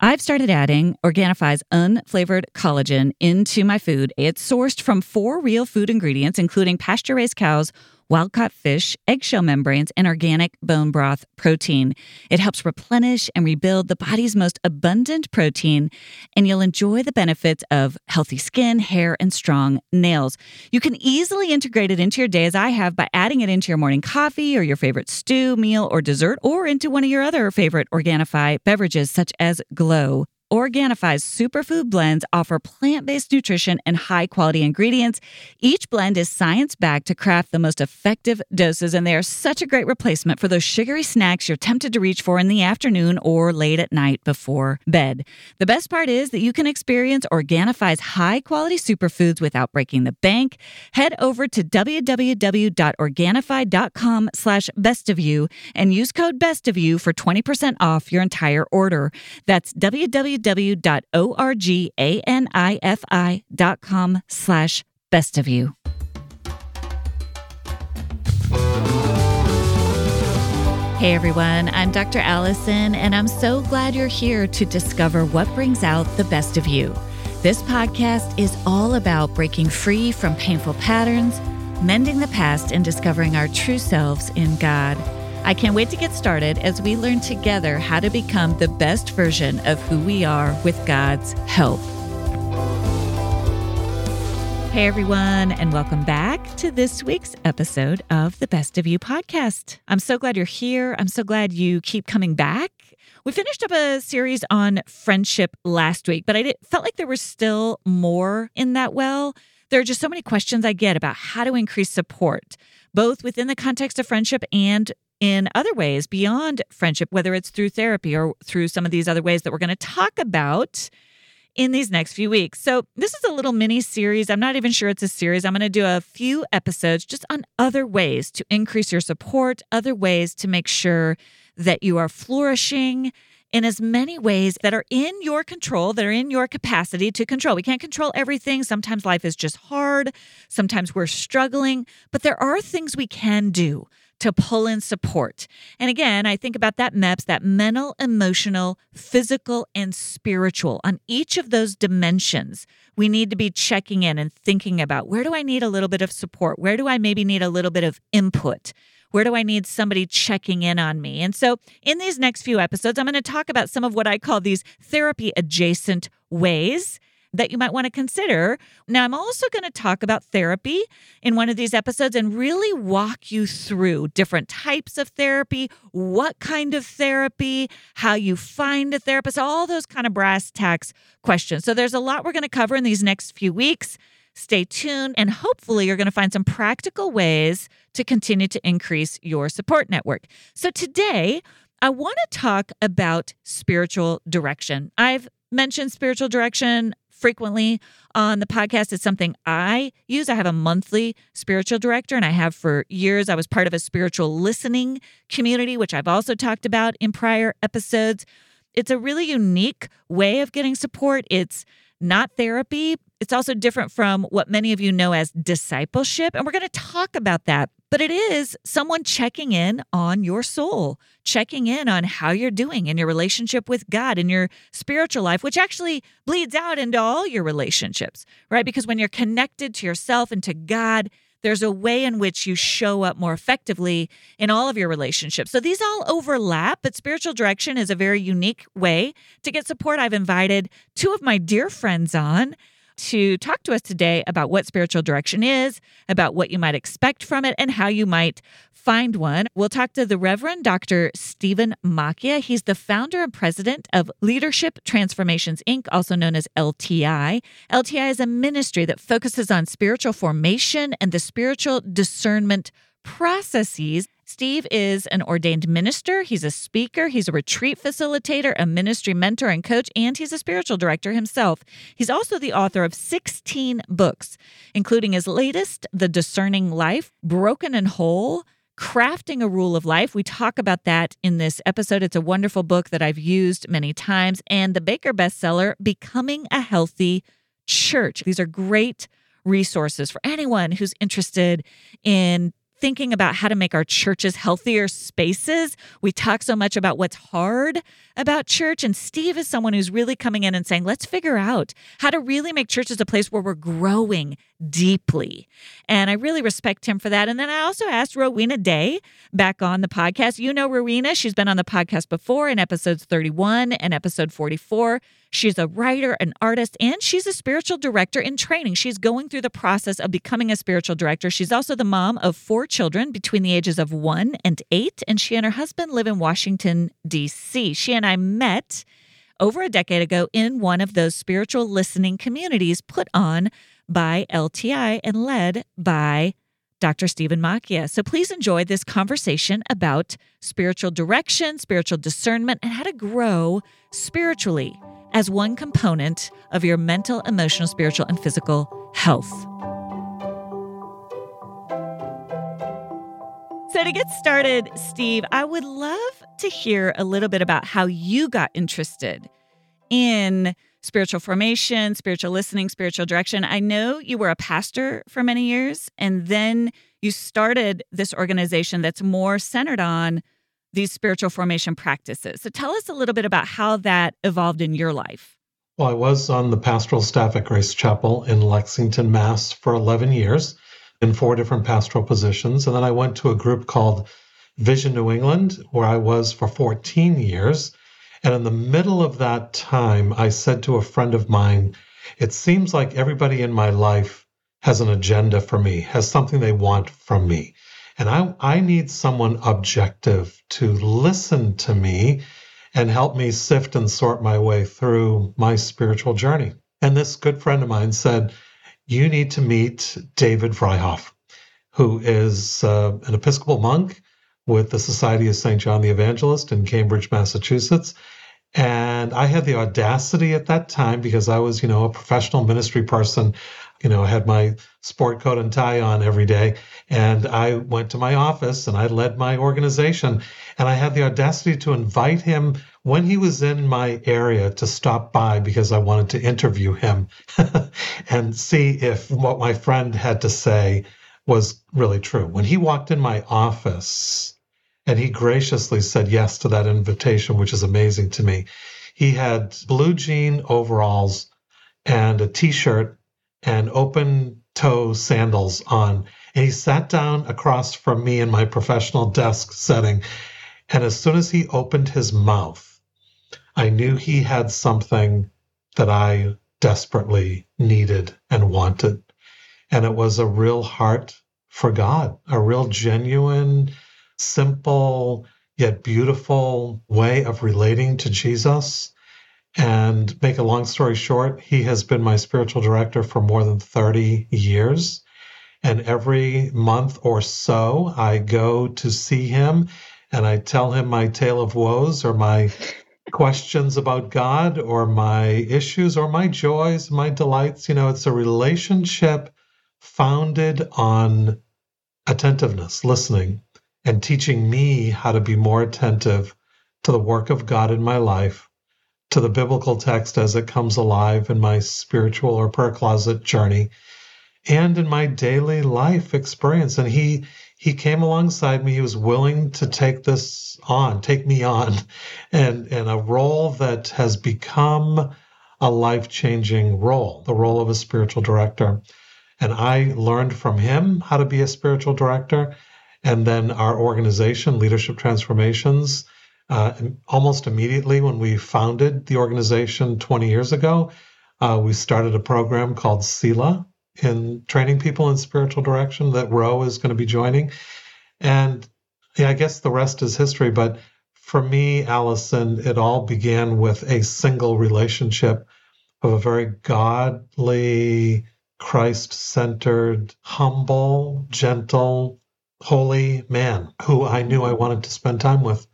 I've started adding Organifi's unflavored collagen into my food. It's sourced from four real food ingredients, including pasture raised cows wild caught fish, eggshell membranes, and organic bone broth protein. It helps replenish and rebuild the body's most abundant protein, and you'll enjoy the benefits of healthy skin, hair, and strong nails. You can easily integrate it into your day, as I have, by adding it into your morning coffee or your favorite stew, meal, or dessert, or into one of your other favorite Organifi beverages, such as Glow. Organifi's superfood blends offer plant based nutrition and high quality ingredients. Each blend is science backed to craft the most effective doses, and they are such a great replacement for those sugary snacks you're tempted to reach for in the afternoon or late at night before bed. The best part is that you can experience Organifi's high quality superfoods without breaking the bank. Head over to www.organifi.com slash best of you and use code best of you for 20% off your entire order. That's www www.organifi.com slash best of you. Hey everyone, I'm Dr. Alison, and I'm so glad you're here to discover what brings out the best of you. This podcast is all about breaking free from painful patterns, mending the past, and discovering our true selves in God. I can't wait to get started as we learn together how to become the best version of who we are with God's help. Hey, everyone, and welcome back to this week's episode of the Best of You podcast. I'm so glad you're here. I'm so glad you keep coming back. We finished up a series on friendship last week, but I did, felt like there was still more in that well. There are just so many questions I get about how to increase support, both within the context of friendship and in other ways beyond friendship, whether it's through therapy or through some of these other ways that we're going to talk about in these next few weeks. So, this is a little mini series. I'm not even sure it's a series. I'm going to do a few episodes just on other ways to increase your support, other ways to make sure that you are flourishing in as many ways that are in your control, that are in your capacity to control. We can't control everything. Sometimes life is just hard. Sometimes we're struggling, but there are things we can do to pull in support. And again, I think about that MEPS, that mental, emotional, physical, and spiritual. On each of those dimensions, we need to be checking in and thinking about where do I need a little bit of support? Where do I maybe need a little bit of input? Where do I need somebody checking in on me? And so, in these next few episodes, I'm going to talk about some of what I call these therapy adjacent ways that you might want to consider. Now, I'm also going to talk about therapy in one of these episodes and really walk you through different types of therapy, what kind of therapy, how you find a therapist, all those kind of brass tacks questions. So, there's a lot we're going to cover in these next few weeks. Stay tuned, and hopefully, you're going to find some practical ways to continue to increase your support network. So, today, I want to talk about spiritual direction. I've mentioned spiritual direction frequently on the podcast. It's something I use. I have a monthly spiritual director, and I have for years. I was part of a spiritual listening community, which I've also talked about in prior episodes. It's a really unique way of getting support. It's not therapy. It's also different from what many of you know as discipleship. And we're going to talk about that but it is someone checking in on your soul, checking in on how you're doing in your relationship with God, in your spiritual life, which actually bleeds out into all your relationships, right? Because when you're connected to yourself and to God, there's a way in which you show up more effectively in all of your relationships. So these all overlap, but spiritual direction is a very unique way to get support. I've invited two of my dear friends on to talk to us today about what spiritual direction is, about what you might expect from it, and how you might find one. We'll talk to the Reverend Dr. Stephen Macchia. He's the founder and president of Leadership Transformations Inc., also known as LTI. LTI is a ministry that focuses on spiritual formation and the spiritual discernment processes Steve is an ordained minister, he's a speaker, he's a retreat facilitator, a ministry mentor and coach, and he's a spiritual director himself. He's also the author of 16 books, including his latest, The Discerning Life, Broken and Whole. Crafting a Rule of Life. We talk about that in this episode. It's a wonderful book that I've used many times. And the Baker bestseller, Becoming a Healthy Church. These are great resources for anyone who's interested in thinking about how to make our churches healthier spaces. We talk so much about what's hard about church. And Steve is someone who's really coming in and saying, let's figure out how to really make churches a place where we're growing deeply. And I really respect him for that. And then I also asked Rowena Day back on the podcast. You know Rowena, she's been on the podcast before in episodes 31 and episode 44. She's a writer, an artist, and she's a spiritual director in training. She's going through the process of becoming a spiritual director. She's also the mom of four children between the ages of one and eight, and she and her husband live in Washington, D.C. She and I met over a decade ago in one of those spiritual listening communities put on by LTI and led by Dr. Stephen Macchia. So please enjoy this conversation about spiritual direction, spiritual discernment, and how to grow spiritually as one component of your mental, emotional, spiritual, and physical health. So, to get started, Steve, I would love to hear a little bit about how you got interested in spiritual formation, spiritual listening, spiritual direction. I know you were a pastor for many years, and then you started this organization that's more centered on these spiritual formation practices. So tell us a little bit about how that evolved in your life. Well, I was on the pastoral staff at Grace Chapel in Lexington, Mass for 11 years in four different pastoral positions. And then I went to a group called Vision New England, where I was for 14 years. And in the middle of that time, I said to a friend of mine, It seems like everybody in my life has an agenda for me, has something they want from me. And I, I need someone objective to listen to me and help me sift and sort my way through my spiritual journey. And this good friend of mine said, You need to meet David Vryhof, who is uh, an Episcopal monk with the Society of St. John the Evangelist in Cambridge, Massachusetts. And I had the audacity at that time because I was, you know, a professional ministry person. You know, I had my sport coat and tie on every day. And I went to my office and I led my organization. And I had the audacity to invite him when he was in my area to stop by because I wanted to interview him and see if what my friend had to say was really true. When he walked in my office, and he graciously said yes to that invitation, which is amazing to me. He had blue jean overalls and a t shirt and open toe sandals on. And he sat down across from me in my professional desk setting. And as soon as he opened his mouth, I knew he had something that I desperately needed and wanted. And it was a real heart for God, a real genuine simple yet beautiful way of relating to Jesus. And make a long story short, he has been my spiritual director for more than 30 years. And every month or so, I go to see him and I tell him my tale of woes or my questions about God or my issues or my joys, my delights. You know, it's a relationship founded on attentiveness, listening, and teaching me how to be more attentive to the work of God in my life, to the biblical text as it comes alive in my spiritual or prayer closet journey, and in my daily life experience. And he he came alongside me. He was willing to take this on, take me on, and and a role that has become a life changing role, the role of a spiritual director. And I learned from him how to be a spiritual director. And then our organization, Leadership Transformations, uh, almost immediately when we founded the organization 20 years ago, uh, we started a program called Selah in training people in spiritual direction that Roe is going to be joining. And yeah, I guess the rest is history. But for me, Alison, it all began with a single relationship of a very godly, Christ centered, humble, gentle, holy man who I knew I wanted to spend time with.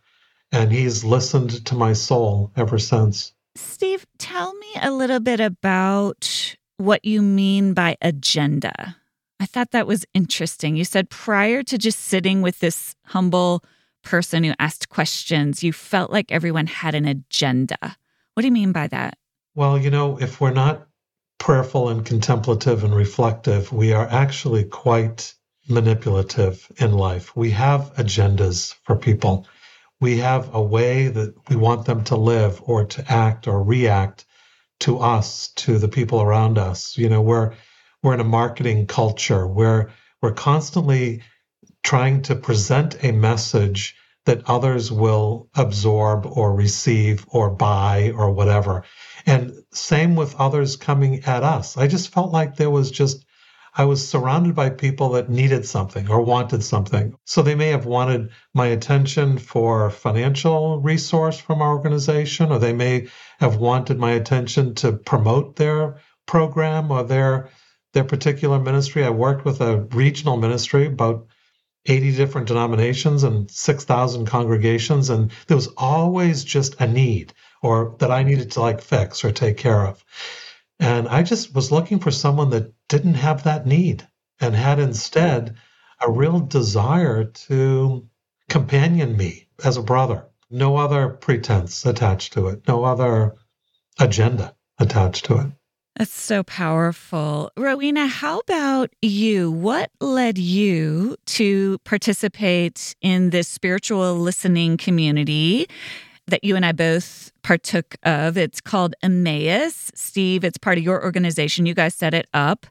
And he's listened to my soul ever since. Steve, tell me a little bit about what you mean by agenda. I thought that was interesting. You said prior to just sitting with this humble person who asked questions, you felt like everyone had an agenda. What do you mean by that? Well, you know, if we're not prayerful and contemplative and reflective, we are actually quite manipulative in life. We have agendas for people. We have a way that we want them to live or to act or react to us, to the people around us. You know, we're we're in a marketing culture where we're constantly trying to present a message that others will absorb or receive or buy or whatever. And same with others coming at us. I just felt like there was just, I was surrounded by people that needed something or wanted something. So they may have wanted my attention for financial resource from our organization, or they may have wanted my attention to promote their program or their their particular ministry. I worked with a regional ministry, about 80 different denominations and 6,000 congregations, and there was always just a need or that I needed to like fix or take care of. And I just was looking for someone that didn't have that need and had instead a real desire to companion me as a brother. No other pretense attached to it, no other agenda attached to it. That's so powerful. Rowena, how about you? What led you to participate in this spiritual listening community that you and I both partook of? It's called Emmaus. Steve, it's part of your organization. You guys set it up.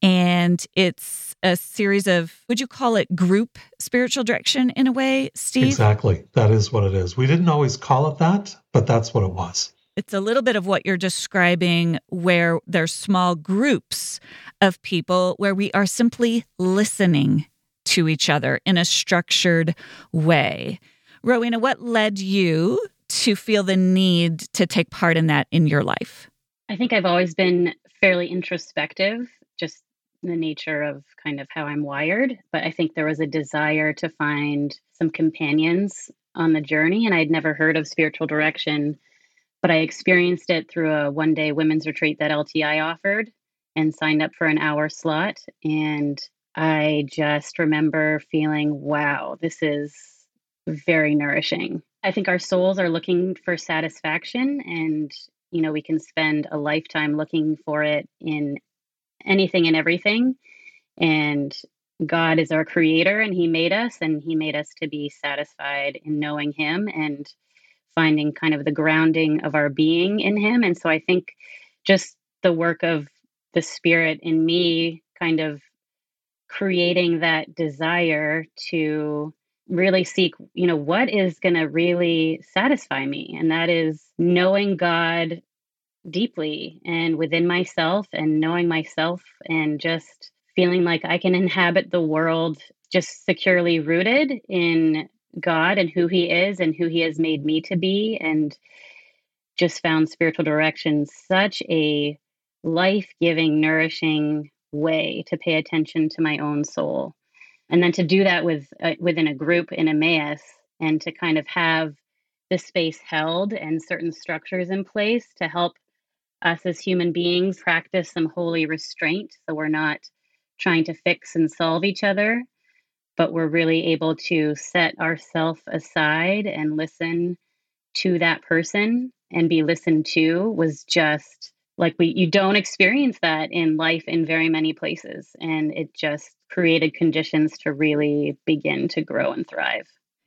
And it's a series of, would you call it group spiritual direction in a way, Steve? Exactly. That is what it is. We didn't always call it that, but that's what it was. It's a little bit of what you're describing, where there's small groups of people where we are simply listening to each other in a structured way. Rowena, what led you to feel the need to take part in that in your life? I think I've always been fairly introspective, just the nature of kind of how I'm wired. But I think there was a desire to find some companions on the journey. And I'd never heard of spiritual direction but I experienced it through a one day women's retreat that LTI offered and signed up for an hour slot. And I just remember feeling, wow, this is very nourishing. I think our souls are looking for satisfaction, and you know, we can spend a lifetime looking for it in anything and everything. And God is our creator, and He made us, and He made us to be satisfied in knowing Him. And finding kind of the grounding of our being in him and so i think just the work of the spirit in me kind of creating that desire to really seek you know what is going to really satisfy me and that is knowing god deeply and within myself and knowing myself and just feeling like i can inhabit the world just securely rooted in God and who He is and who He has made me to be, and just found spiritual direction such a life giving, nourishing way to pay attention to my own soul. And then to do that with uh, within a group in Emmaus and to kind of have the space held and certain structures in place to help us as human beings practice some holy restraint so we're not trying to fix and solve each other but we're really able to set ourselves aside and listen to that person and be listened to was just like we you don't experience that in life in very many places and it just created conditions to really begin to grow and thrive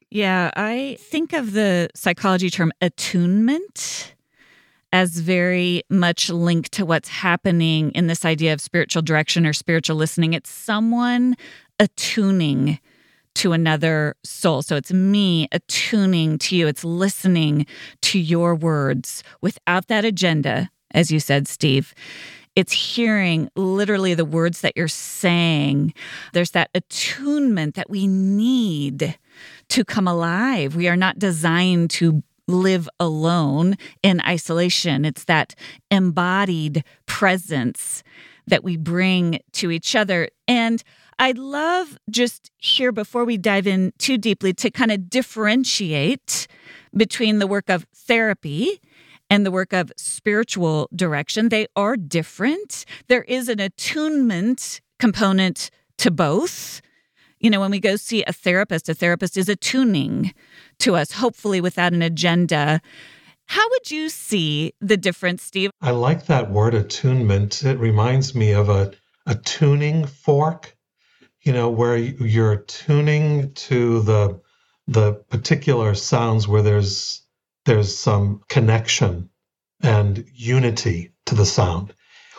yeah i think of the psychology term attunement as very much linked to what's happening in this idea of spiritual direction or spiritual listening. It's someone attuning to another soul. So it's me attuning to you, it's listening to your words without that agenda, as you said, Steve. It's hearing literally the words that you're saying. There's that attunement that we need to come alive. We are not designed to live alone in isolation. It's that embodied presence that we bring to each other. And I'd love just here before we dive in too deeply to kind of differentiate between the work of therapy and the work of spiritual direction. They are different. There is an attunement component to both. You know, when we go see a therapist, a therapist is attuning to us, hopefully without an agenda. How would you see the difference, Steve? I like that word attunement. It reminds me of a, a tuning fork you know, where you're tuning to the the particular sounds where there's there's some connection and unity to the sound.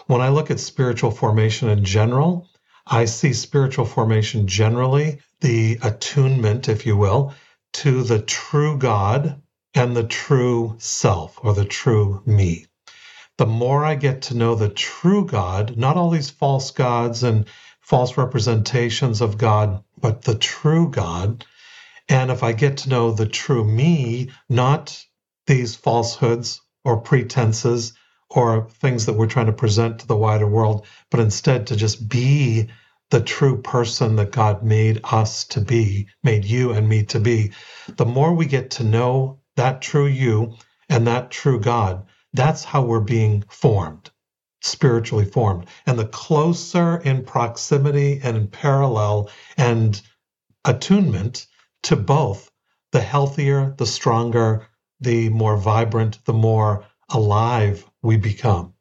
When I look at spiritual formation in general, I see spiritual formation generally, the attunement, if you will, to the true God and the true self or the true me. The more I get to know the true God, not all these false gods and false representations of God, but the true God. And if I get to know the true me, not these falsehoods or pretenses or things that we're trying to present to the wider world, but instead to just be the true person that God made us to be, made you and me to be, the more we get to know that true you and that true God, that's how we're being formed, spiritually formed. And the closer in proximity and in parallel and attunement to both, the healthier, the stronger, the more vibrant, the more alive we become.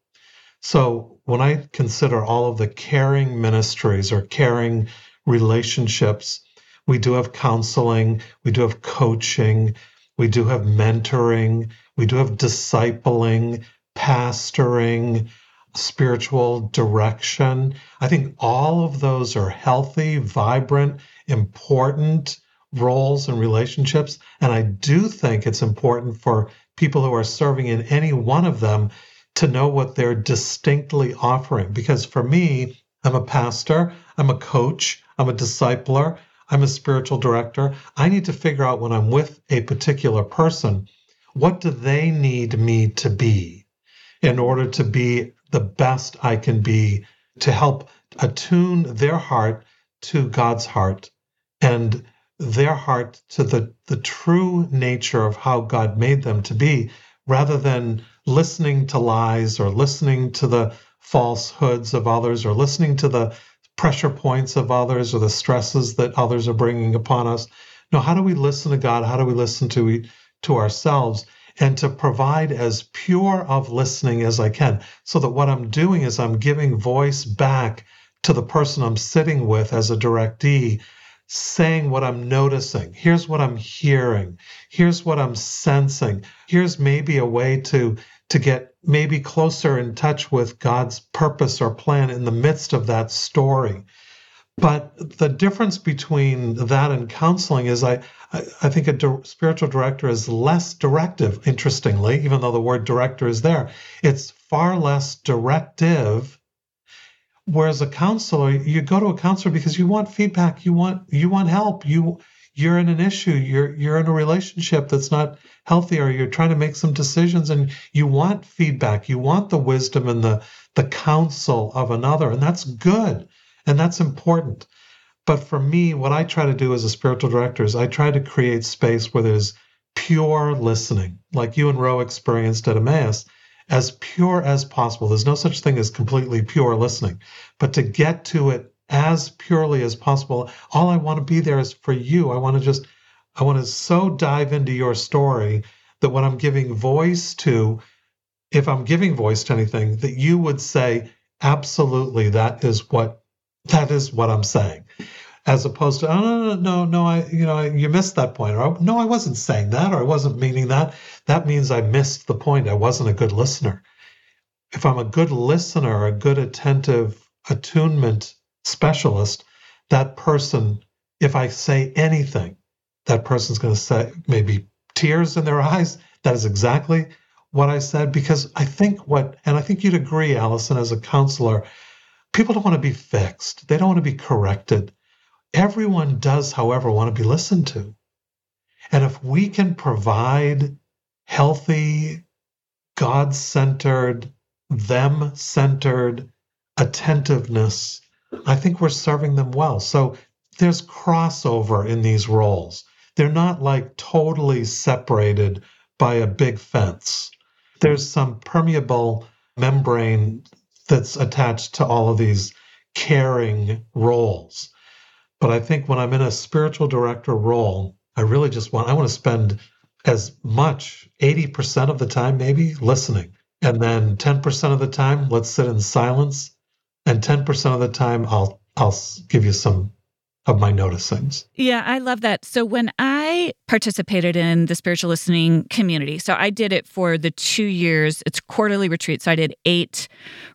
So when I consider all of the caring ministries or caring relationships, we do have counseling, we do have coaching, we do have mentoring, we do have discipling, pastoring, spiritual direction. I think all of those are healthy, vibrant, important roles and relationships. And I do think it's important for people who are serving in any one of them to know what they're distinctly offering. Because for me, I'm a pastor, I'm a coach, I'm a discipler, I'm a spiritual director. I need to figure out when I'm with a particular person, what do they need me to be in order to be the best I can be to help attune their heart to God's heart and their heart to the, the true nature of how God made them to be, rather than listening to lies or listening to the falsehoods of others or listening to the pressure points of others or the stresses that others are bringing upon us. No, how do we listen to God? How do we listen to to ourselves? And to provide as pure of listening as I can, so that what I'm doing is I'm giving voice back to the person I'm sitting with as a directee, saying what I'm noticing. Here's what I'm hearing. Here's what I'm sensing. Here's maybe a way to to get maybe closer in touch with God's purpose or plan in the midst of that story. But the difference between that and counseling is I, I think a di- spiritual director is less directive, interestingly, even though the word director is there. It's far less directive. Whereas a counselor, you go to a counselor because you want feedback, you want you want help, you you're in an issue, you're you're in a relationship that's not healthy, or you're trying to make some decisions and you want feedback, you want the wisdom and the the counsel of another, and that's good and that's important. But for me, what I try to do as a spiritual director is I try to create space where there's pure listening, like you and Ro experienced at Emmaus, as pure as possible. There's no such thing as completely pure listening, but to get to it as purely as possible. All I want to be there is for you. I want to just, I want to so dive into your story that when I'm giving voice to, if I'm giving voice to anything, that you would say, absolutely, that is what, that is what I'm saying. As opposed to, oh, no, no, no, no, I, you know, you missed that point. Or, no, I wasn't saying that, or I wasn't meaning that. That means I missed the point. I wasn't a good listener. If I'm a good listener, a good attentive attunement specialist, that person, if I say anything, that person's going to say maybe tears in their eyes. That is exactly what I said because I think what, and I think you'd agree, Alison, as a counselor, people don't want to be fixed. They don't want to be corrected. Everyone does, however, want to be listened to. And if we can provide healthy, God centered, them centered attentiveness I think we're serving them well. So there's crossover in these roles. They're not like totally separated by a big fence. There's some permeable membrane that's attached to all of these caring roles. But I think when I'm in a spiritual director role, I really just want I want to spend as much 80% of the time maybe listening and then 10% of the time let's sit in silence and 10% of the time I'll I'll give you some of my noticings. Yeah, I love that. So when I participated in the spiritual listening community, so I did it for the two years, it's quarterly retreats. So I did eight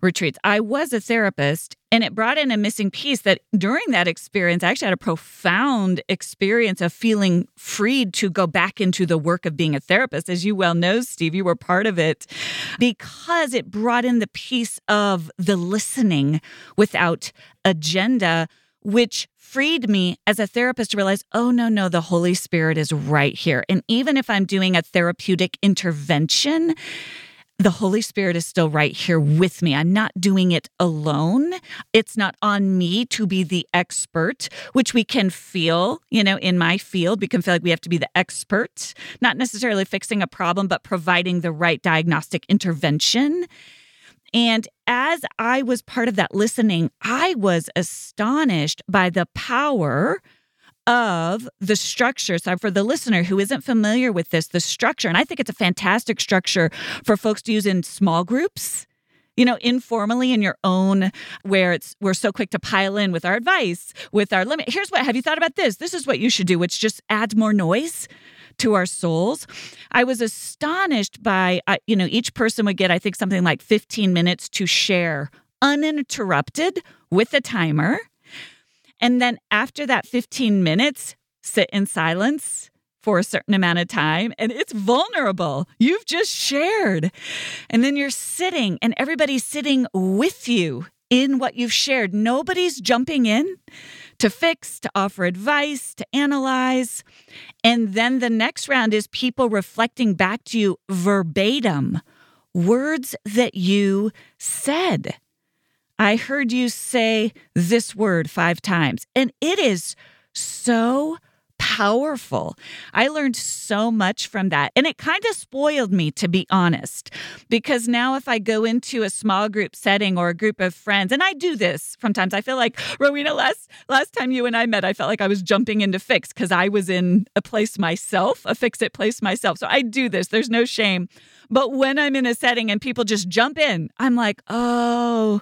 retreats. I was a therapist and it brought in a missing piece that during that experience, I actually had a profound experience of feeling freed to go back into the work of being a therapist. As you well know, Steve, you were part of it because it brought in the piece of the listening without agenda which freed me as a therapist to realize, oh, no, no, the Holy Spirit is right here. And even if I'm doing a therapeutic intervention, the Holy Spirit is still right here with me. I'm not doing it alone. It's not on me to be the expert, which we can feel, you know, in my field. We can feel like we have to be the expert, not necessarily fixing a problem, but providing the right diagnostic intervention. And as I was part of that listening, I was astonished by the power of the structure. So, for the listener who isn't familiar with this, the structure, and I think it's a fantastic structure for folks to use in small groups you know informally in your own where it's we're so quick to pile in with our advice with our limit. Here's what have you thought about this? This is what you should do which just adds more noise to our souls. I was astonished by, uh, you know, each person would get, I think, something like 15 minutes to share uninterrupted with a timer. And then after that 15 minutes, sit in silence for a certain amount of time and it's vulnerable. You've just shared. And then you're sitting and everybody's sitting with you in what you've shared. Nobody's jumping in to fix, to offer advice, to analyze. And then the next round is people reflecting back to you verbatim words that you said. I heard you say this word five times, and it is so powerful. I learned so much from that. And it kind of spoiled me, to be honest, because now if I go into a small group setting or a group of friends, and I do this sometimes, I feel like, Rowena, last, last time you and I met, I felt like I was jumping into fix because I was in a place myself, a fix it place myself. So I do this, there's no shame. But when I'm in a setting and people just jump in, I'm like, oh,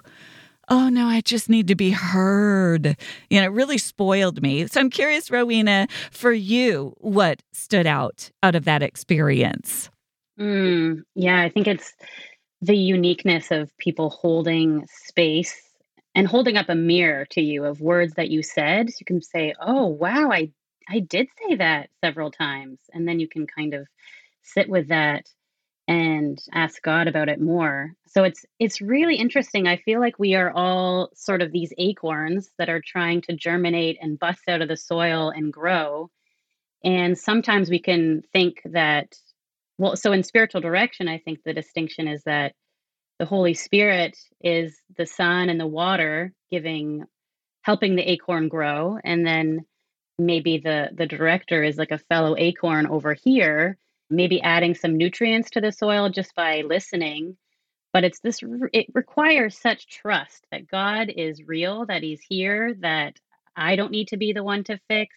oh no, I just need to be heard. You know, it really spoiled me. So I'm curious, Rowena, for you, what stood out out of that experience? Mm, yeah, I think it's the uniqueness of people holding space and holding up a mirror to you of words that you said. You can say, "Oh, wow, I I did say that several times," and then you can kind of sit with that and ask God about it more. So it's it's really interesting. I feel like we are all sort of these acorns that are trying to germinate and bust out of the soil and grow. And sometimes we can think that well so in spiritual direction I think the distinction is that the Holy Spirit is the sun and the water giving helping the acorn grow and then maybe the the director is like a fellow acorn over here maybe adding some nutrients to the soil just by listening. But it's this, it requires such trust that God is real, that He's here, that I don't need to be the one to fix.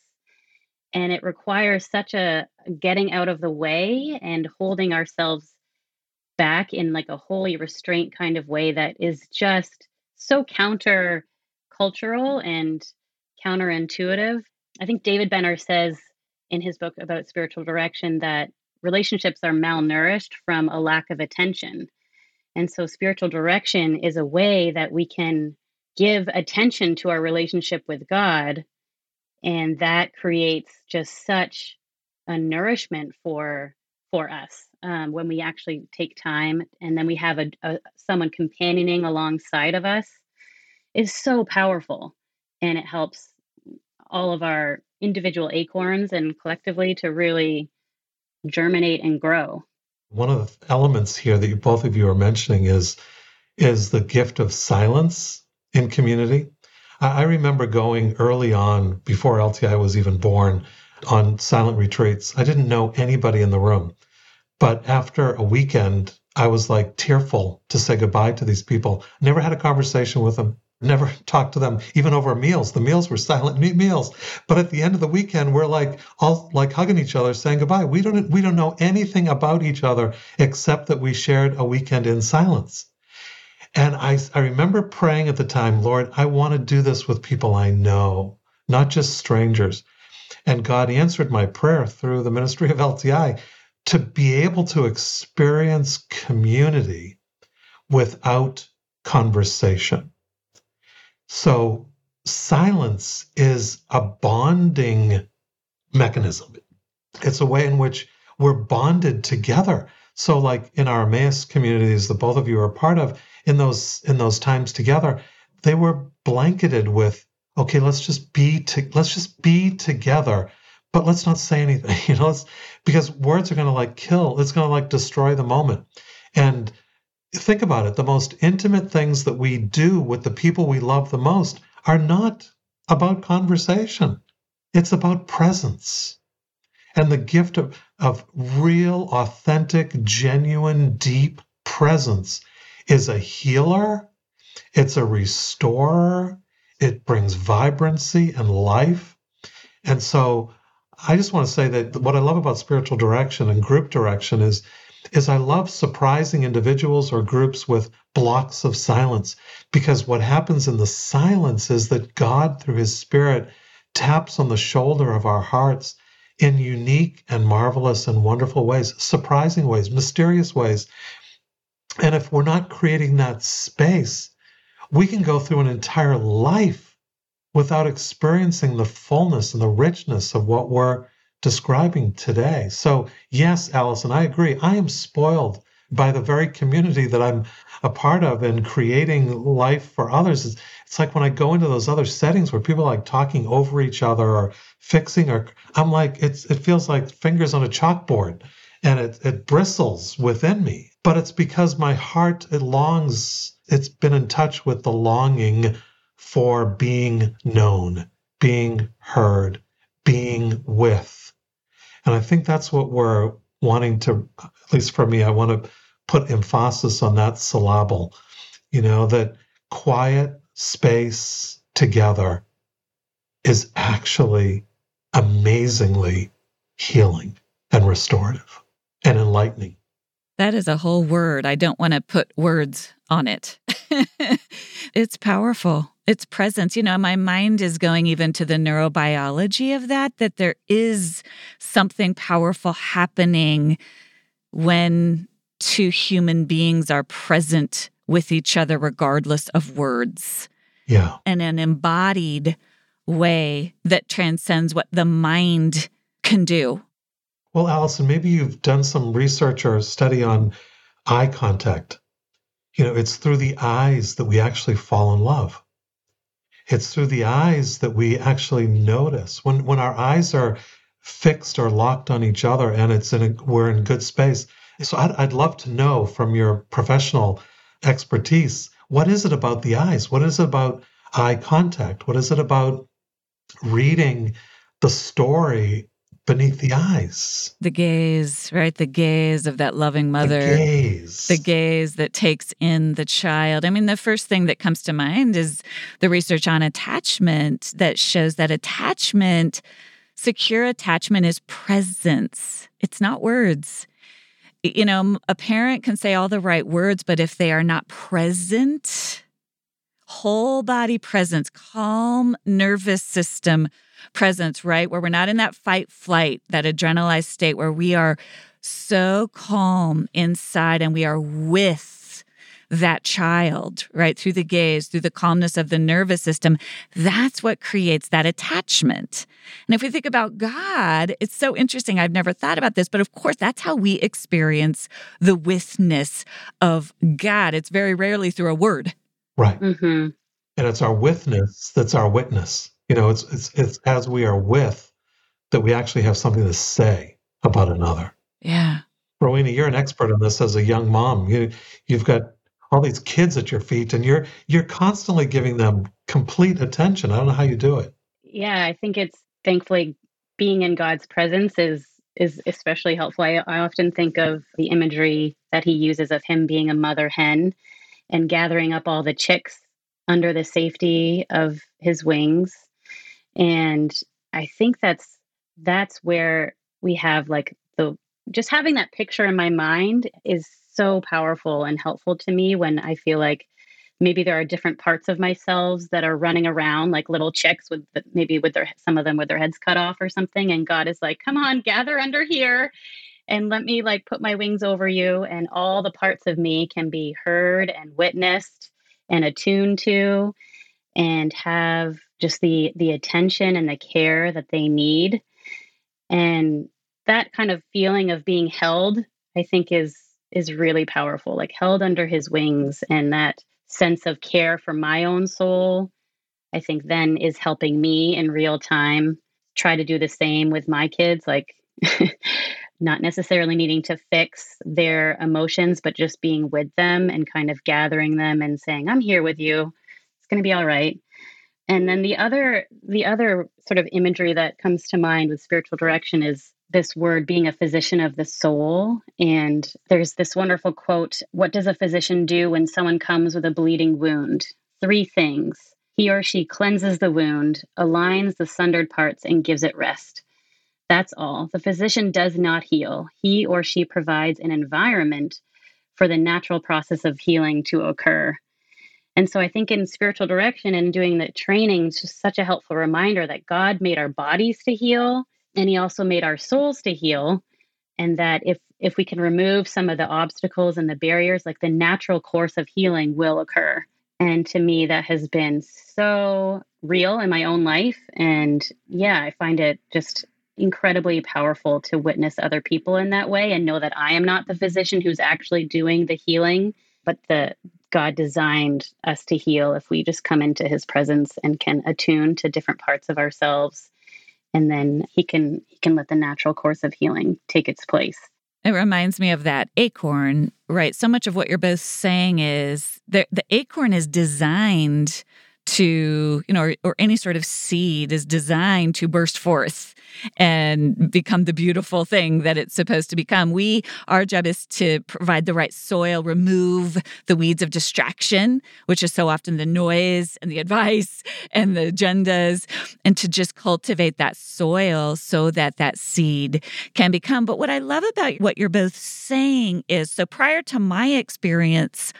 And it requires such a getting out of the way and holding ourselves back in like a holy restraint kind of way that is just so counter cultural and counterintuitive. I think David Benner says in his book about spiritual direction that relationships are malnourished from a lack of attention. And so, spiritual direction is a way that we can give attention to our relationship with God. And that creates just such a nourishment for for us um, when we actually take time and then we have a, a someone companioning alongside of us is so powerful and it helps all of our individual acorns and collectively to really germinate and grow. One of the elements here that both of you are mentioning is is the gift of silence in community. I remember going early on, before LTI was even born, on silent retreats. I didn't know anybody in the room. But after a weekend, I was like tearful to say goodbye to these people. Never had a conversation with them never talked to them even over meals the meals were silent meals but at the end of the weekend we're like all like hugging each other saying goodbye we don't we don't know anything about each other except that we shared a weekend in silence and i i remember praying at the time lord i want to do this with people i know not just strangers. And God answered my prayer through the ministry of LTI to be able to experience community without conversation. So, silence is a bonding mechanism. It's a way in which we're bonded together. So, like in our Emmaus communities that both of you are part of, in those in those times together, they were blanketed with, okay, let's just be to, let's just be together, but let's not say anything. You know, because words are going to like kill. It's going to like destroy the moment. And think about it: the most intimate things that we do with the people we love the most are not about conversation. It's about presence. And the gift of, of real, authentic, genuine, deep presence is a healer, it's a restorer, it brings vibrancy and life. And so I just want to say that what I love about spiritual direction and group direction is is I love surprising individuals or groups with blocks of silence because what happens in the silence is that God through his spirit taps on the shoulder of our hearts in unique and marvelous and wonderful ways, surprising ways, mysterious ways. And if we're not creating that space, we can go through an entire life without experiencing the fullness and the richness of what we're describing today. So, yes, Alison, I agree. I am spoiled by the very community that I'm a part of and creating life for others. It's, like when I go into those other settings where people are like talking over each other or fixing or I'm like, it's it feels like fingers on a chalkboard and it, it bristles within me. But it's because my heart it longs, it's been in touch with the longing for being known, being heard, being with. And I think that's what we're wanting to, at least for me, I want to put emphasis on that syllable, you know, that quiet space together is actually amazingly healing and restorative and enlightening. That is a whole word. I don't want to put words on it. it's powerful. It's presence. You know, my mind is going even to the neurobiology of that, that there is something powerful happening when two human beings are present with each other, regardless of words. Yeah. And an embodied way that transcends what the mind can do. Well, Alison, maybe you've done some research or study on eye contact. You know, it's through the eyes that we actually fall in love. It's through the eyes that we actually notice. When when our eyes are fixed or locked on each other and it's in a, we're in good space, so I'd, I'd love to know from your professional expertise what is it about the eyes? What is it about eye contact? What is it about reading the story beneath the eyes. The gaze, right? The gaze of that loving mother. The gaze. The gaze that takes in the child. I mean, the first thing that comes to mind is the research on attachment that shows that attachment, secure attachment, is presence, it's not words you know, a parent can say all the right words, but if they are not present, whole body presence, calm nervous system presence, right? Where we're not in that fight flight, that adrenalized state where we are so calm inside and we are with that child, right? Through the gaze, through the calmness of the nervous system. That's what creates that attachment. And if we think about God, it's so interesting. I've never thought about this, but of course, that's how we experience the withness of God. It's very rarely through a word. Right. Mm-hmm. And it's our witness that's our witness. You know, it's, it's, it's as we are with that we actually have something to say about another. Yeah. Rowena, you're an expert on this as a young mom. You, you've got all these kids at your feet and you're you're constantly giving them complete attention i don't know how you do it yeah i think it's thankfully being in god's presence is is especially helpful I, I often think of the imagery that he uses of him being a mother hen and gathering up all the chicks under the safety of his wings. And i think that's that's where we have like the just having that picture in my mind is so powerful and helpful to me when I feel like maybe there are different parts of myself that are running around like little chicks with maybe with their some of them with their heads cut off or something and god is like come on gather under here and let me like put my wings over you and all the parts of me can be heard and witnessed and attuned to and have just the the attention and the care that they need. And that kind of feeling of being held i think is is really powerful like held under his wings and that sense of care for my own soul i think then is helping me in real time try to do the same with my kids like not necessarily needing to fix their emotions but just being with them and kind of gathering them and saying i'm here with you it's going to be all right and then the other the other sort of imagery that comes to mind with spiritual direction is this word being a physician of the soul. And there's this wonderful quote What does a physician do when someone comes with a bleeding wound? Three things. He or she cleanses the wound, aligns the sundered parts, and gives it rest. That's all. The physician does not heal. He or she provides an environment for the natural process of healing to occur. And so I think in spiritual direction and doing the training, it's just such a helpful reminder that God made our bodies to heal and he also made our souls to heal and that if if we can remove some of the obstacles and the barriers like the natural course of healing will occur and to me that has been so real in my own life and yeah i find it just incredibly powerful to witness other people in that way and know that i am not the mm-hmm. physician who's actually doing the healing but the god designed us to heal if we just come into his presence and can attune to different parts of ourselves. And then he can he can let the natural course of healing take its place. It reminds me of that acorn right? So much of what you're both saying is the, the acorn is designed to you know or, or, any sort of seed is designed to burst forth and become the beautiful thing that it's supposed to become. We our job is to provide the right soil remove the weeds of distraction which is so often the noise and the advice and the agendas and to just cultivate that soil so that that seed can become. But what i love about what you're both saying is so prior to my experience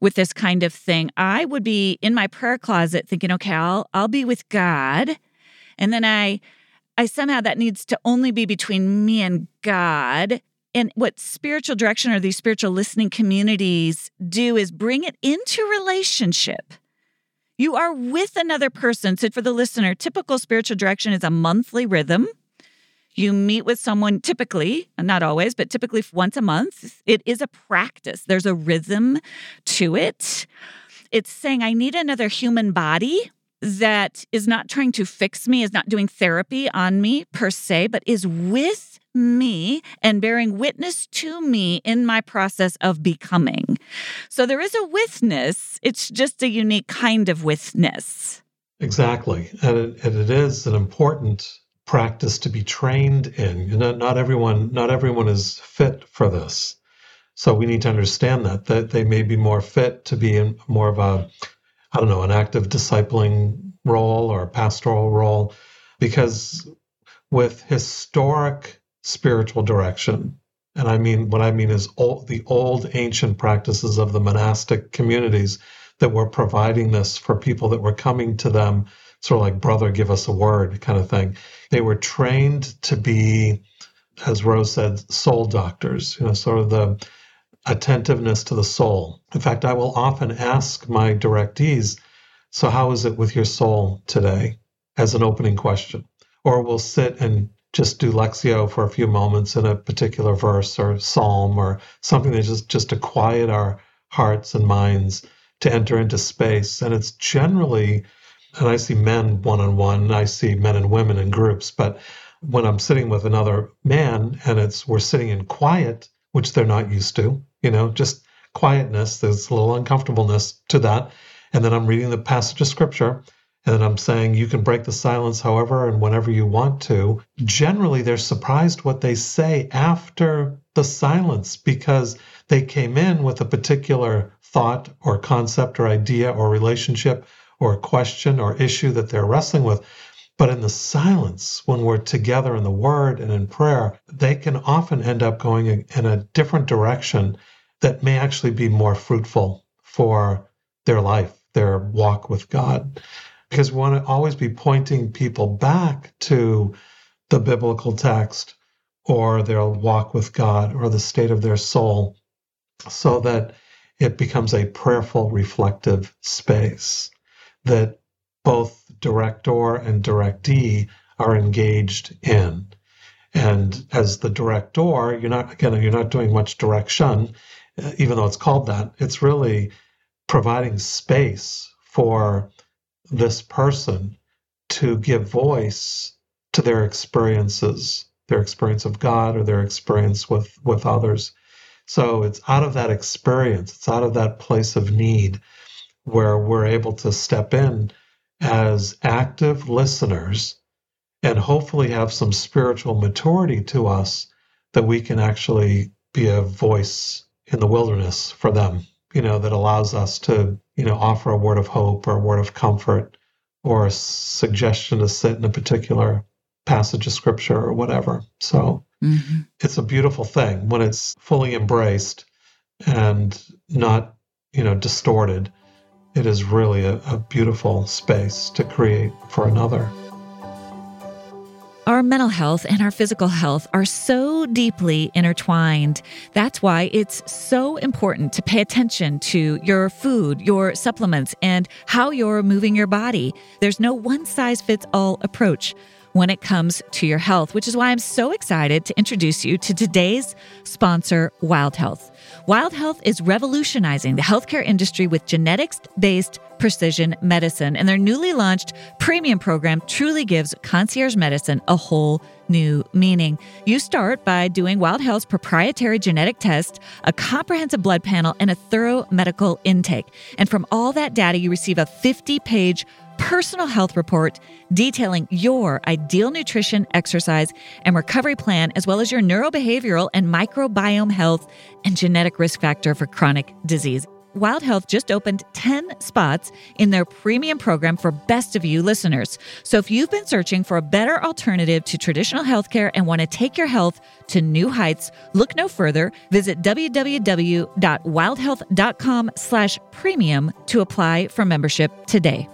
with this kind of thing, I would be in my prayer closet thinking, okay, I'll I'll be with God. And then I I somehow that needs to only be between me and God. And what spiritual direction or these spiritual listening communities do is bring it into relationship. You are with another person. So, for the listener, typical spiritual direction is a monthly rhythm. You meet with someone typically, not always, but typically once a month. It is a practice, there's a rhythm to it. It's saying, I need another human body that is not trying to fix me, is not doing therapy on me per se, but is with me and bearing witness to me in my process of becoming. So there is a witness, it's just a unique kind of witness. Exactly. And it, and it is an important practice to be trained in. You know, not everyone not everyone is fit for this. So we need to understand that that they may be more fit to be in more of a I don't know, an active discipling role or pastoral role because with historic spiritual direction and I mean what I mean is old, the old ancient practices of the monastic communities that were providing this for people that were coming to them sort of like brother give us a word kind of thing. They were trained to be as rose said soul doctors you know sort of the attentiveness to the soul. In fact i will often ask my directees so how is it with your soul today? as an opening question. Or we'll sit and just do lectio for a few moments in a particular verse or psalm or something that just just to quiet our hearts and minds to enter into space. And it's generally and I see men one on one, I see men and women in groups. But when I'm sitting with another man and it's we're sitting in quiet, which they're not used to, you know, just quietness, there's a little uncomfortableness to that. And then I'm reading the passage of scripture and then I'm saying you can break the silence however and whenever you want to. Generally, they're surprised what they say after the silence because they came in with a particular thought or concept or idea or relationship or question or issue that they're wrestling with. But in the silence, when we're together in the Word and in prayer, they can often end up going in a different direction that may actually be more fruitful for their life, their walk with God. Because we want to always be pointing people back to the biblical text or their walk with God or the state of their soul so that it becomes a prayerful, reflective space that both director and directee are engaged in. And as the director, you're not again, you're not doing much direction, uh, even though it's called that. It's really providing space for this person to give voice to their experiences, their experience of God or their experience with with others. So it's out of that experience, it's out of that place of need where we're able to step in as active listeners and hopefully have some spiritual maturity to us that we can actually be a voice in the wilderness for them, you know, that allows us to, you know, offer a word of hope or a word of comfort or a suggestion to sit in a particular passage of scripture or whatever. So mm-hmm. it's a beautiful thing when it's fully embraced and not, you know, distorted. It is really a, a beautiful space to create for another. Our mental health and our physical health are so deeply intertwined. That's why it's so important to pay attention to your food, your supplements, and how you're moving your body. There's no one size fits all approach when it comes to your health, which is why I'm so excited to introduce you to today's sponsor, Wild Health. Wild Health is revolutionizing the healthcare industry with genetics based precision medicine, and their newly launched premium program truly gives concierge medicine a whole new meaning. You start by doing Wild Health's proprietary genetic test, a comprehensive blood panel, and a thorough medical intake. And from all that data, you receive a 50 page personal health report detailing your ideal nutrition, exercise, and recovery plan, as well as your neurobehavioral and microbiome health and genetic risk factor for chronic disease. Wild Health just opened 10 spots in their premium program for Best of You listeners. So if you've been searching for a better alternative to traditional healthcare and want to take your health to new heights, look no further. Visit www.wildhealth.com slash premium to apply for membership today.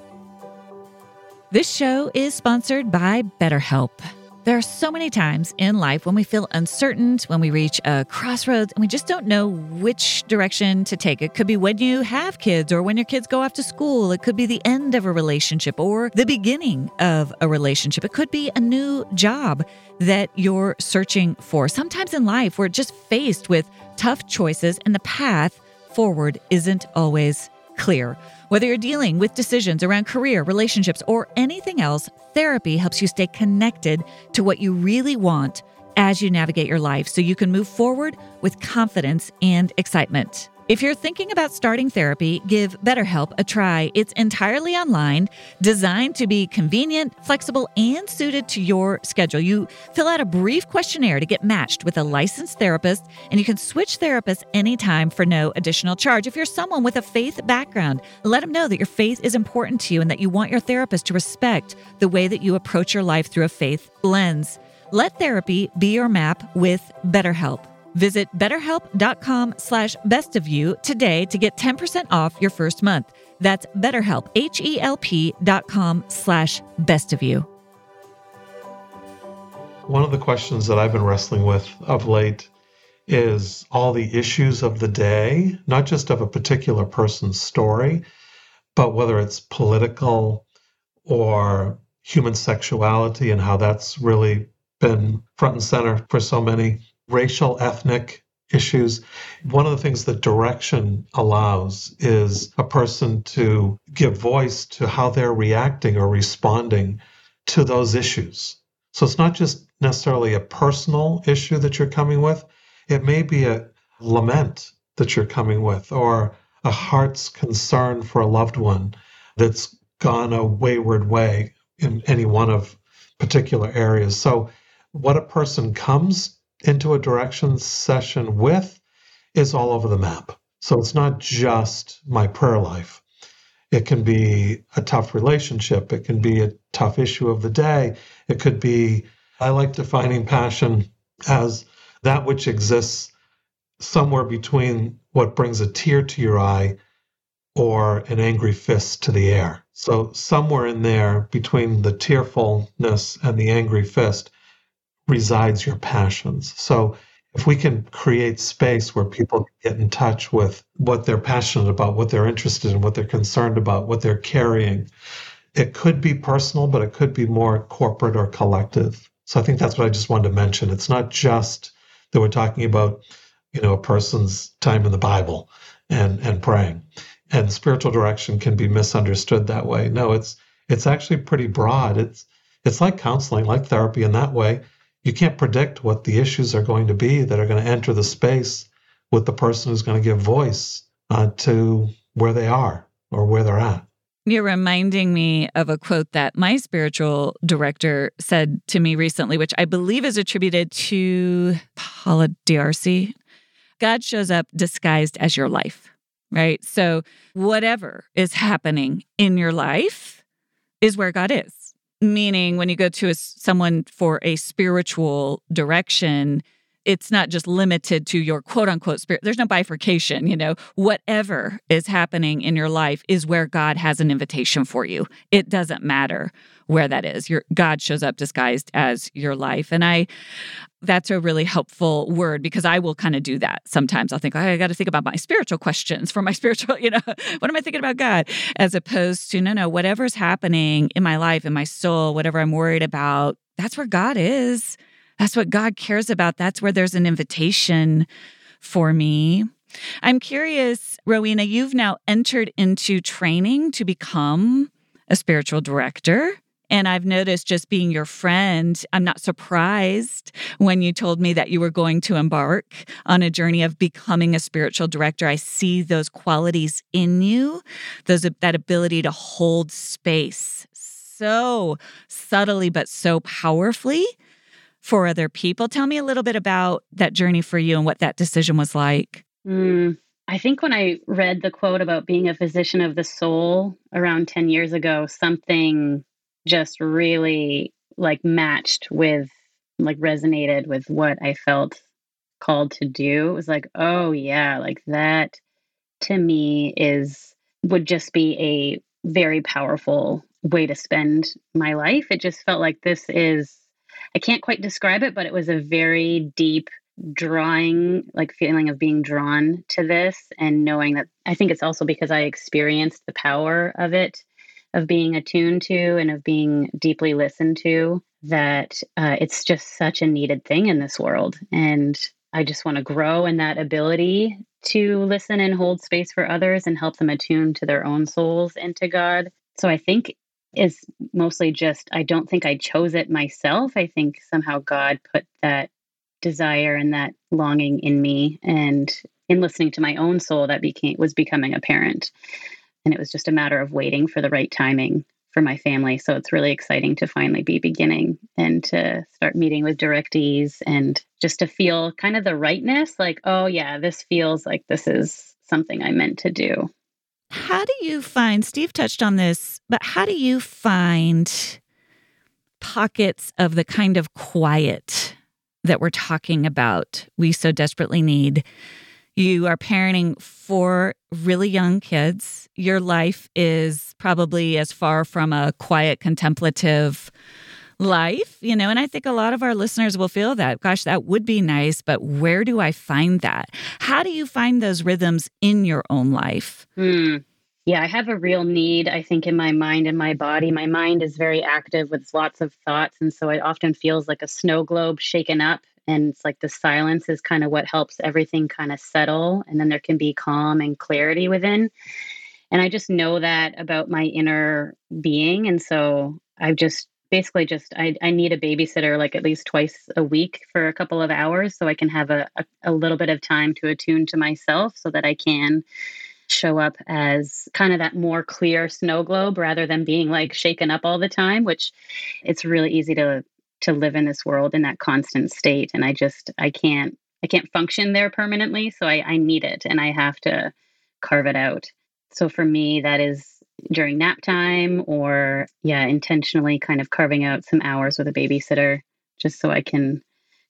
This show is sponsored by BetterHelp. There are so many times in life when we feel uncertain, when we reach a crossroads and we just don't know which direction to take. It could be when you have kids or when your kids go off to school. It could be the end of a relationship or the beginning of a relationship. It could be a new job that you're searching for. Sometimes in life, we're just faced with tough choices and the path forward isn't always clear. Whether you're dealing with decisions around career, relationships, or anything else, therapy helps you stay connected to what you really want as you navigate your life so you can move forward with confidence and excitement. If you're thinking about starting therapy, give BetterHelp a try. It's entirely online, designed to be convenient, flexible, and suited to your schedule. You fill out a brief questionnaire to get matched with a licensed therapist, and you can switch therapists anytime for no additional charge. If you're someone with a faith background, let them know that your faith is important to you and that you want your therapist to respect the way that you approach your life through a faith lens. Let therapy be your map with BetterHelp. Visit betterhelp.com slash bestofyou today to get 10% off your first month. That's betterhelp, H-E-L-P dot com slash bestofyou. One of the questions that I've been wrestling with of late is all the issues of the day, not just of a particular person's story, but whether it's political or human sexuality and how that's really been front and center for so many racial, ethnic issues. One of the things that direction allows is a person to give voice to how they're reacting or responding to those issues. So it's not just necessarily a personal issue that you're coming with, it may be a lament that you're coming with or a heart's concern for a loved one that's gone a wayward way in any one of particular areas. So what a person comes into a direction session with is all over the map. So it's not just my prayer life. It can be a tough relationship. It can be a tough issue of the day. It could be, I like defining passion as that which exists somewhere between what brings a tear to your eye or an angry fist to the air. So, somewhere in there between the tearfulness and the angry fist resides your passions. So, if we can create space where people get in touch with what they're passionate about, what they're interested in, what they're concerned about, what they're carrying, it could be personal, but it could be more corporate or collective. So I think that's what I just wanted to mention. It's not just that we're talking about, you know, a person's time in the Bible and and praying. And spiritual direction can be misunderstood that way. No, it's it's actually pretty broad. It's it's like counseling, like therapy in that way you can't predict what the issues are going to be that are going to enter the space with the person who's going to give voice uh, to where they are or where they're at. You're reminding me of a quote that my spiritual director said to me recently, which I believe is attributed to Paula D'Arcy. God shows up disguised as your life, right? So, whatever is happening in your life is where God is meaning when you go to a, someone for a spiritual direction it's not just limited to your quote unquote spirit. There's no bifurcation, you know. Whatever is happening in your life is where God has an invitation for you. It doesn't matter where that is. Your God shows up disguised as your life. And I that's a really helpful word because I will kind of do that. Sometimes I'll think, oh, I got to think about my spiritual questions for my spiritual, you know, what am I thinking about God? As opposed to, no, no, whatever's happening in my life, in my soul, whatever I'm worried about, that's where God is. That's what God cares about. That's where there's an invitation for me. I'm curious, Rowena, you've now entered into training to become a spiritual director. And I've noticed just being your friend, I'm not surprised when you told me that you were going to embark on a journey of becoming a spiritual director. I see those qualities in you, those that ability to hold space so subtly but so powerfully for other people. Tell me a little bit about that journey for you and what that decision was like. Mm, I think when I read the quote about being a physician of the soul around 10 years ago, something just really like matched with, like resonated with what I felt called to do. It was like, oh, yeah, like that to me is, would just be a very powerful way to spend my life. It just felt like this is I can't quite describe it, but it was a very deep drawing, like feeling of being drawn to this and knowing that I think it's also because I experienced the power of it, of being attuned to and of being deeply listened to, that uh, it's just such a needed thing in this world. And I just want to grow in that ability to listen and hold space for others and help them attune to their own souls and to God. So I think is mostly just I don't think I chose it myself. I think somehow God put that desire and that longing in me and in listening to my own soul that became was becoming apparent. And it was just a matter of waiting for the right timing for my family. So it's really exciting to finally be beginning and to start meeting with directees and just to feel kind of the rightness like, oh, yeah, this feels like this is something I meant to do. How do you find, Steve touched on this, but how do you find pockets of the kind of quiet that we're talking about we so desperately need? You are parenting four really young kids. Your life is probably as far from a quiet, contemplative life, you know, and I think a lot of our listeners will feel that. Gosh, that would be nice, but where do I find that? How do you find those rhythms in your own life? Hmm. Yeah, I have a real need, I think, in my mind and my body. My mind is very active with lots of thoughts. And so it often feels like a snow globe shaken up. And it's like the silence is kind of what helps everything kind of settle. And then there can be calm and clarity within. And I just know that about my inner being. And so I've just basically just I, I need a babysitter like at least twice a week for a couple of hours so I can have a, a, a little bit of time to attune to myself so that I can show up as kind of that more clear snow globe rather than being like shaken up all the time, which it's really easy to to live in this world in that constant state. And I just I can't I can't function there permanently. So I, I need it and I have to carve it out. So for me, that is during nap time or yeah intentionally kind of carving out some hours with a babysitter just so i can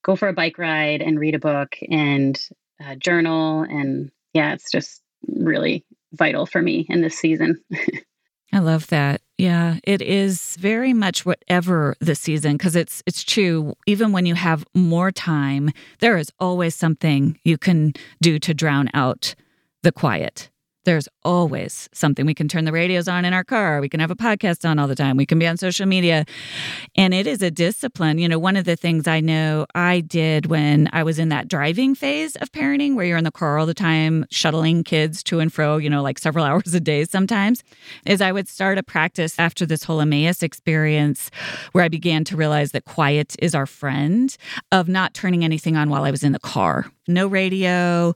go for a bike ride and read a book and uh, journal and yeah it's just really vital for me in this season. I love that. Yeah, it is very much whatever the season because it's it's true even when you have more time, there is always something you can do to drown out the quiet. There's always something. We can turn the radios on in our car. We can have a podcast on all the time. We can be on social media. And it is a discipline. You know, one of the things I know I did when I was in that driving phase of parenting, where you're in the car all the time, shuttling kids to and fro, you know, like several hours a day sometimes, is I would start a practice after this whole Emmaus experience where I began to realize that quiet is our friend of not turning anything on while I was in the car. No radio,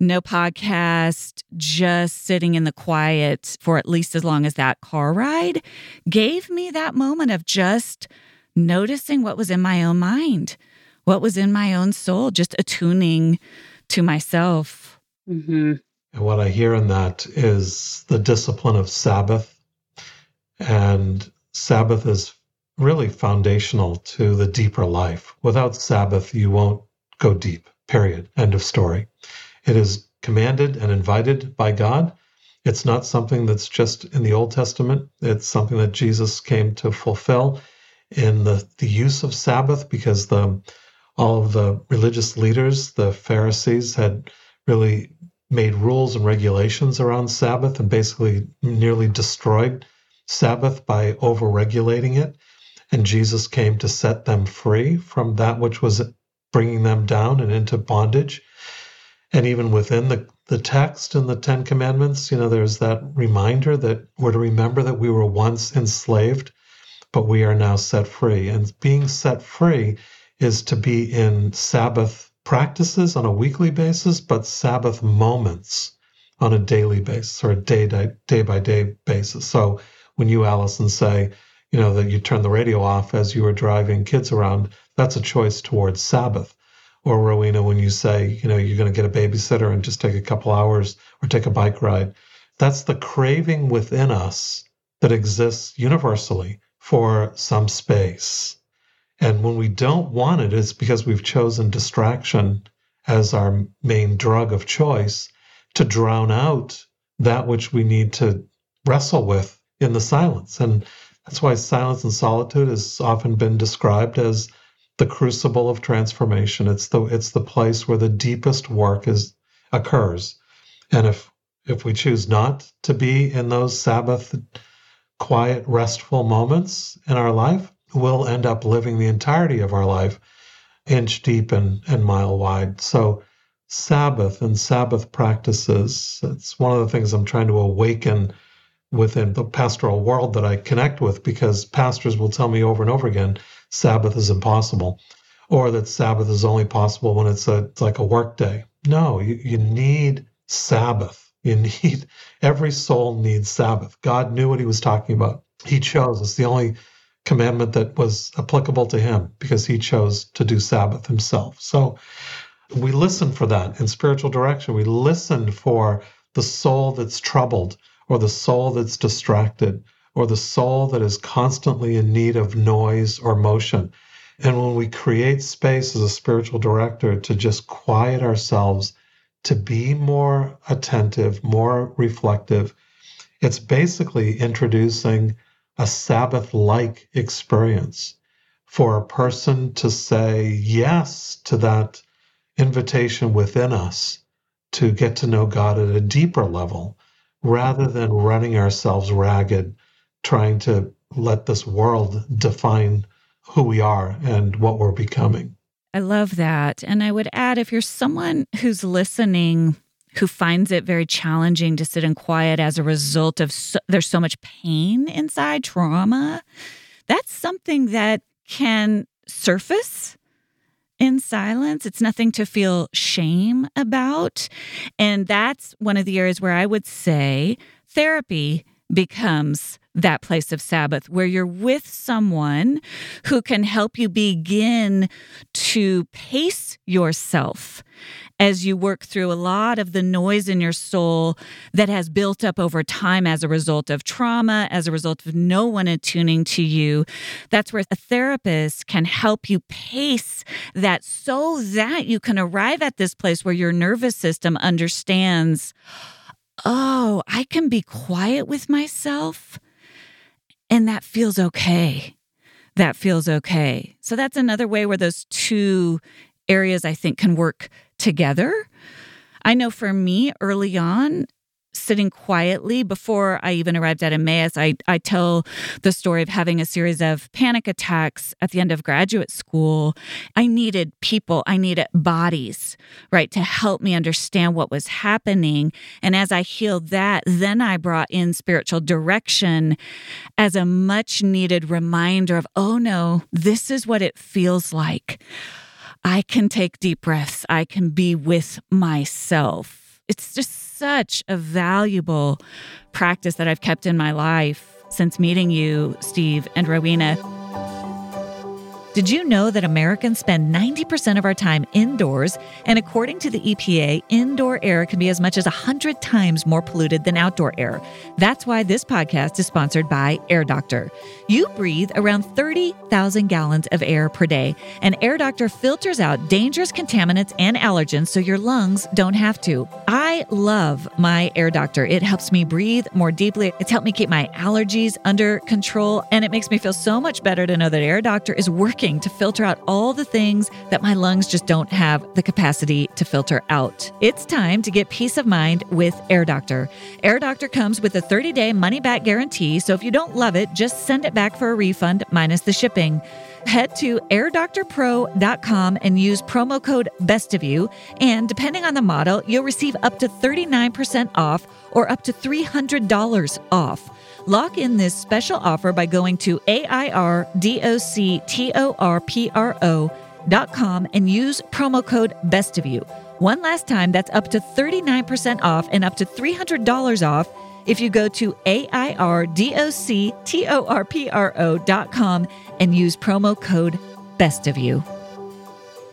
no podcast, just sitting in the quiet for at least as long as that car ride gave me that moment of just noticing what was in my own mind, what was in my own soul, just attuning to myself. Mm-hmm. And what I hear in that is the discipline of Sabbath. And Sabbath is really foundational to the deeper life. Without Sabbath, you won't go deep, period. End of story. It is commanded and invited by God. It's not something that's just in the Old Testament. It's something that Jesus came to fulfill in the, the use of Sabbath because the all of the religious leaders, the Pharisees, had really made rules and regulations around Sabbath and basically nearly destroyed Sabbath by over regulating it. And Jesus came to set them free from that which was bringing them down and into bondage. And even within the, the text and the Ten Commandments, you know, there's that reminder that we're to remember that we were once enslaved, but we are now set free. And being set free is to be in Sabbath practices on a weekly basis, but Sabbath moments on a daily basis or a day, day by day basis. So when you, Alison, say, you know, that you turn the radio off as you were driving kids around, that's a choice towards Sabbath or Rowena, when you say, you know, you're going to get a babysitter and just take a couple hours or take a bike ride, that's the craving within us that exists universally for some space. And when we don't want it, it's because we've chosen distraction as our main drug of choice to drown out that which we need to wrestle with in the silence. And that's why silence and solitude has often been described as the crucible of transformation. It's the it's the place where the deepest work is occurs. And if if we choose not to be in those Sabbath quiet, restful moments in our life, we'll end up living the entirety of our life inch deep and, and mile wide. So Sabbath and Sabbath practices, it's one of the things I'm trying to awaken within the pastoral world that I connect with because pastors will tell me over and over again Sabbath is impossible, or that Sabbath is only possible when it's a it's like a work day. No, you, you need Sabbath. You need every soul needs Sabbath. God knew what he was talking about. He chose. It's the only commandment that was applicable to him because he chose to do Sabbath himself. So we listen for that in spiritual direction. We listen for the soul that's troubled or the soul that's distracted or the soul that is constantly in need of noise or motion. And when we create space as a spiritual director to just quiet ourselves, to be more attentive, more reflective, it's basically introducing a Sabbath like experience for a person to say yes to that invitation within us to get to know God at a deeper level rather than running ourselves ragged trying to let this world define who we are and what we're becoming. I love that. And I would add if you're someone who's listening who finds it very challenging to sit in quiet as a result of so, there's so much pain inside trauma, that's something that can surface in silence. It's nothing to feel shame about. And that's one of the areas where I would say therapy becomes that place of Sabbath where you're with someone who can help you begin to pace yourself as you work through a lot of the noise in your soul that has built up over time as a result of trauma, as a result of no one attuning to you. That's where a therapist can help you pace that so that you can arrive at this place where your nervous system understands oh, I can be quiet with myself and that feels okay. That feels okay. So that's another way where those two areas I think can work together. I know for me early on, sitting quietly before I even arrived at Emmaus. I, I tell the story of having a series of panic attacks at the end of graduate school. I needed people, I needed bodies, right, to help me understand what was happening. And as I healed that, then I brought in spiritual direction as a much needed reminder of, oh no, this is what it feels like. I can take deep breaths. I can be with myself. It's just such a valuable practice that I've kept in my life since meeting you, Steve and Rowena. Did you know that Americans spend 90% of our time indoors? And according to the EPA, indoor air can be as much as 100 times more polluted than outdoor air. That's why this podcast is sponsored by Air Doctor. You breathe around 30,000 gallons of air per day, and Air Doctor filters out dangerous contaminants and allergens so your lungs don't have to. I love my Air Doctor. It helps me breathe more deeply. It's helped me keep my allergies under control, and it makes me feel so much better to know that Air Doctor is working working to filter out all the things that my lungs just don't have the capacity to filter out. It's time to get peace of mind with Air Doctor. Air Doctor comes with a 30 day money back guarantee, so if you don't love it, just send it back for a refund minus the shipping. Head to airdoctorpro.com and use promo code BESTOFYOU. And depending on the model, you'll receive up to 39% off or up to $300 off. Lock in this special offer by going to AIRDOCTORPRO.com and use promo code Best of You. One last time, that's up to 39% off and up to $300 off if you go to AIRDOCTORPRO.com and use promo code Best of You.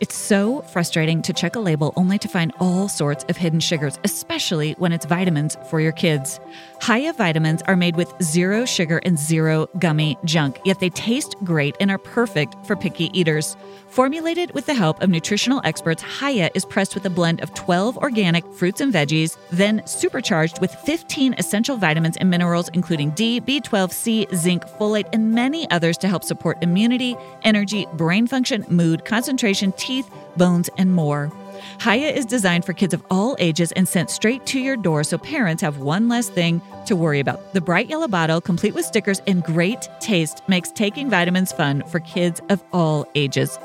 It's so frustrating to check a label only to find all sorts of hidden sugars, especially when it's vitamins for your kids. Hiya vitamins are made with zero sugar and zero gummy junk, yet they taste great and are perfect for picky eaters. Formulated with the help of nutritional experts, Hiya is pressed with a blend of 12 organic fruits and veggies, then supercharged with 15 essential vitamins and minerals, including D, B12, C, zinc, folate, and many others to help support immunity, energy, brain function, mood, concentration, teeth, bones, and more. Hiya is designed for kids of all ages and sent straight to your door so parents have one less thing to worry about. The bright yellow bottle, complete with stickers and great taste, makes taking vitamins fun for kids of all ages.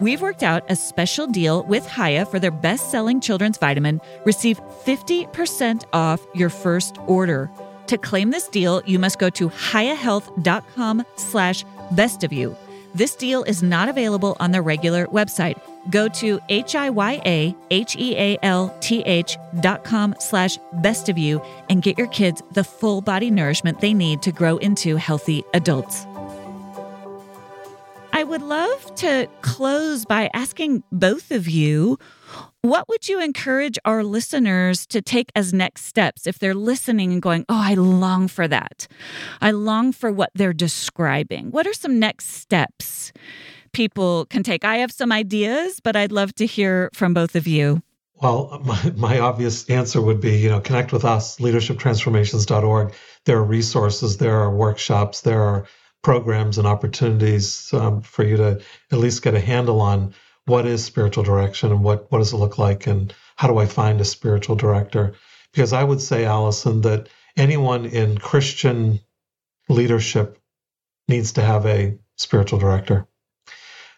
We've worked out a special deal with Hiya for their best-selling children's vitamin. Receive 50% off your first order. To claim this deal, you must go to hiyahealth.com slash best of you. This deal is not available on the regular website. Go to H-I-Y-A-H-E-A-L-T-H dot com slash best of you and get your kids the full body nourishment they need to grow into healthy adults. I would love to close by asking both of you what would you encourage our listeners to take as next steps if they're listening and going, Oh, I long for that? I long for what they're describing. What are some next steps people can take? I have some ideas, but I'd love to hear from both of you. Well, my, my obvious answer would be, you know, connect with us, leadershiptransformations.org. There are resources, there are workshops, there are programs and opportunities um, for you to at least get a handle on what is spiritual direction and what, what does it look like and how do I find a spiritual director? Because I would say, Alison, that anyone in Christian leadership needs to have a spiritual director.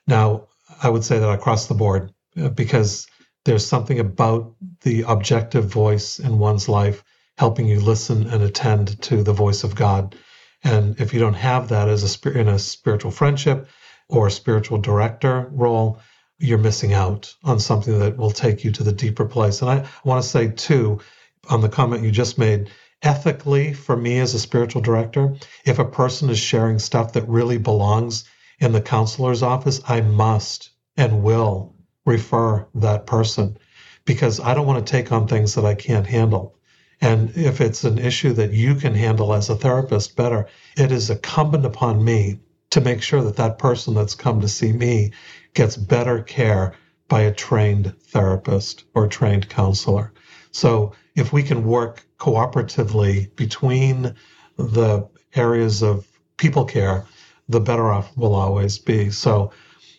Now, I would say that across the board, uh, because there's something about the objective voice in one's life helping you listen and attend to the voice of God. And if you don't have that as a in a spiritual friendship or a spiritual director role, you're missing out on something that will take you to the deeper place. And I want to say, too, on the comment you just made, ethically, for me as a spiritual director, if a person is sharing stuff that really belongs in the counselor's office, I must and will refer that person because I don't want to take on things that I can't handle. And if it's an issue that you can handle as a therapist better, it is incumbent upon me to make sure that that person that's come to see me gets better care by a trained therapist or trained counselor. So if we can work cooperatively between the areas of people care, the better off we'll always be. So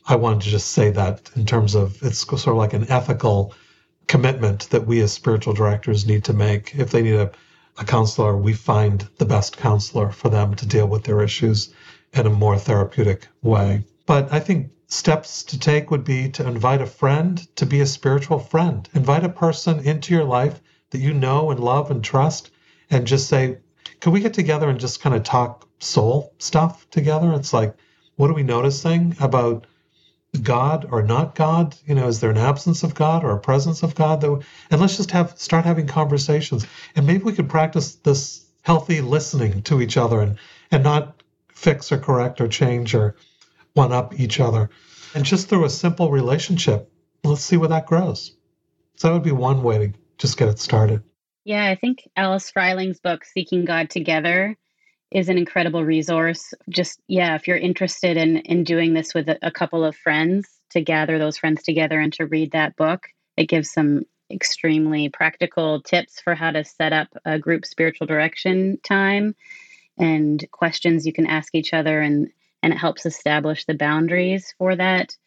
I wanted to just say that in terms of it's sort of like an ethical commitment that we as spiritual directors need to make. If they need a, a counselor, we find the best counselor for them to deal with their issues in a more therapeutic way. But I think steps to take would be to invite a friend to be a spiritual friend. Invite a person into your life that you know and love and trust and just say, can we get together and just kind of talk soul stuff together? It's like, what are we noticing about God or not God? You know, is there an absence of God or a presence of God? That, and let's just have start having conversations. And maybe we could practice this healthy listening to each other and and not fix or correct or change or one up each other. And just through a simple relationship, let's see where that grows. So that would be one way to just get it started. Yeah, I think Alice Fryling's book, Seeking God Together, is an incredible resource. Just, yeah, if you're interested in, in doing this with a, a couple of friends, to gather those friends together and to read that book, it gives some extremely practical tips for how to set up a group spiritual direction time and questions you can ask each other and and it helps establish the boundaries for that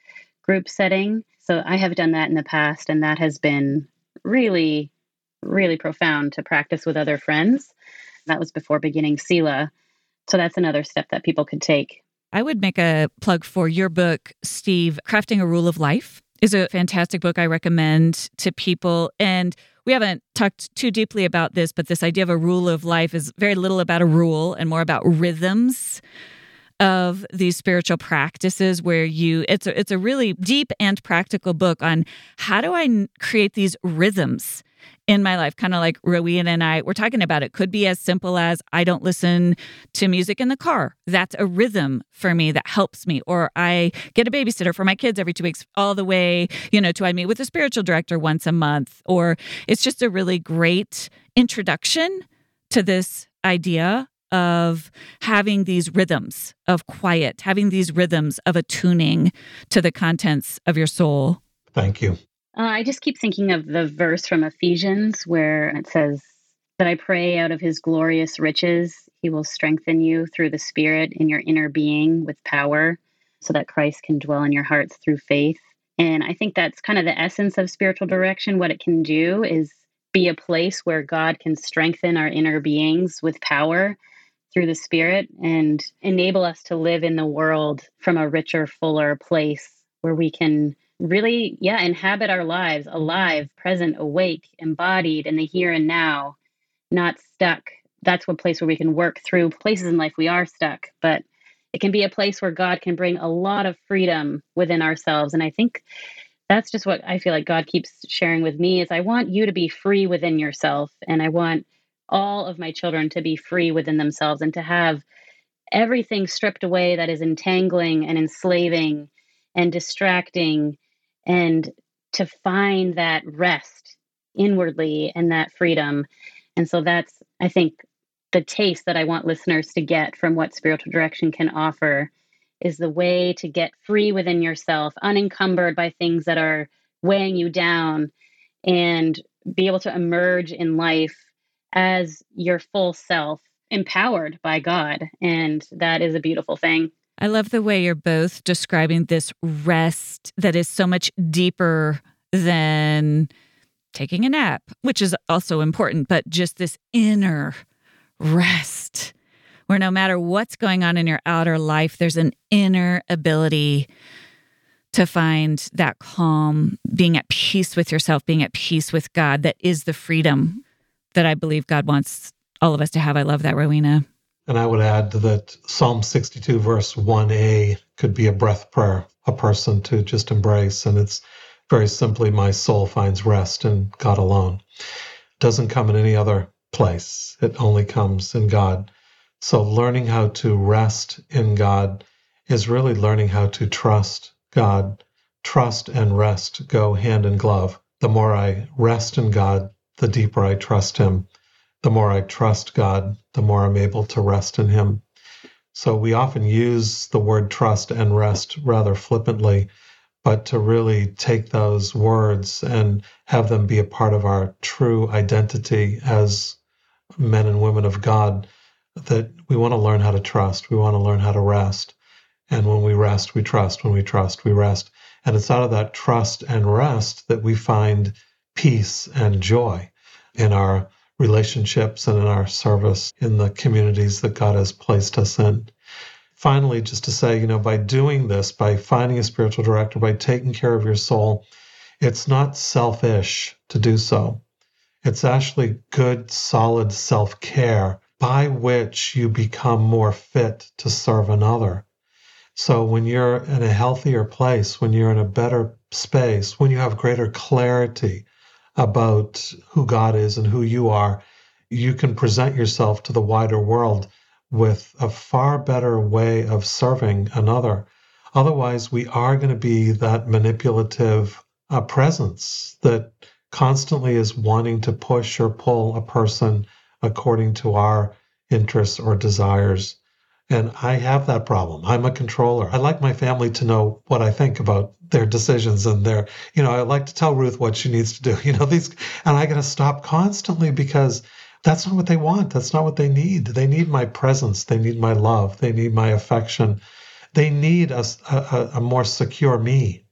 group setting. So I have done that in the past, and that has been really, really profound to practice with other friends. That was before beginning Selah. So that's another step that people could take. I would make a plug for your book, Steve, Crafting a Rule of Life is a fantastic book I recommend to people. And we haven't talked too deeply about this, but this idea of a rule of life is very little about a rule and more about rhythms of these spiritual practices where you it's a, it's a really deep and practical book on how do I create these rhythms in my life kind of like Rowena and I we're talking about it could be as simple as I don't listen to music in the car that's a rhythm for me that helps me or I get a babysitter for my kids every 2 weeks all the way you know to I meet with a spiritual director once a month or it's just a really great introduction to this idea of having these rhythms of quiet, having these rhythms of attuning to the contents of your soul. Thank you. Uh, I just keep thinking of the verse from Ephesians where it says, That I pray out of his glorious riches, he will strengthen you through the Spirit in your inner being with power, so that Christ can dwell in your hearts through faith. And I think that's kind of the essence of spiritual direction. What it can do is be a place where God can strengthen our inner beings with power through the Spirit and enable us to live in the world from a richer, fuller place where we can really, yeah, inhabit our lives alive, present, awake, embodied in the here and now, not stuck. That's one place where we can work through places in life we are stuck, but it can be a place where God can bring a lot of freedom within ourselves. And I think that's just what I feel like God keeps sharing with me is I want you to be free within yourself and I want all of my children to be free within themselves and to have everything stripped away that is entangling and enslaving and distracting and to find that rest inwardly and that freedom. And so that's, I think, the taste that I want listeners to get from what spiritual direction can offer is the way to get free within yourself, unencumbered by things that are weighing you down, and be able to emerge in life as your full self, empowered by God. And that is a beautiful thing. I love the way you're both describing this rest that is so much deeper than taking a nap, which is also important, but just this inner rest where no matter what's going on in your outer life, there's an inner ability to find that calm, being at peace with yourself, being at peace with God that is the freedom that I believe God wants all of us to have. I love that, Rowena. And I would add that Psalm 62, verse 1a, could be a breath prayer, a person to just embrace. And it's very simply, my soul finds rest in God alone. It doesn't come in any other place, it only comes in God. So, learning how to rest in God is really learning how to trust God. Trust and rest go hand in glove. The more I rest in God, the deeper I trust Him. The more I trust God, the more I'm able to rest in Him. So we often use the word trust and rest rather flippantly, but to really take those words and have them be a part of our true identity as men and women of God, that we want to learn how to trust. We want to learn how to rest. And when we rest, we trust. When we trust, we rest. And it's out of that trust and rest that we find peace and joy in our relationships and in our service in the communities that God has placed us in. Finally, just to say, you know, by doing this, by finding a spiritual director, by taking care of your soul, it's not selfish to do so. It's actually good, solid self care by which you become more fit to serve another. So when you're in a healthier place, when you're in a better space, when you have greater clarity about who God is and who you are, you can present yourself to the wider world with a far better way of serving another. Otherwise, we are going to be that manipulative uh, presence that constantly is wanting to push or pull a person according to our interests or desires. And I have that problem. I'm a controller. I like my family to know what I think about their decisions and their, you know, I like to tell Ruth what she needs to do. You know, these, and I got to stop constantly because that's not what they want. That's not what they need. They need my presence. They need my love. They need my affection. They need a, a, a more secure me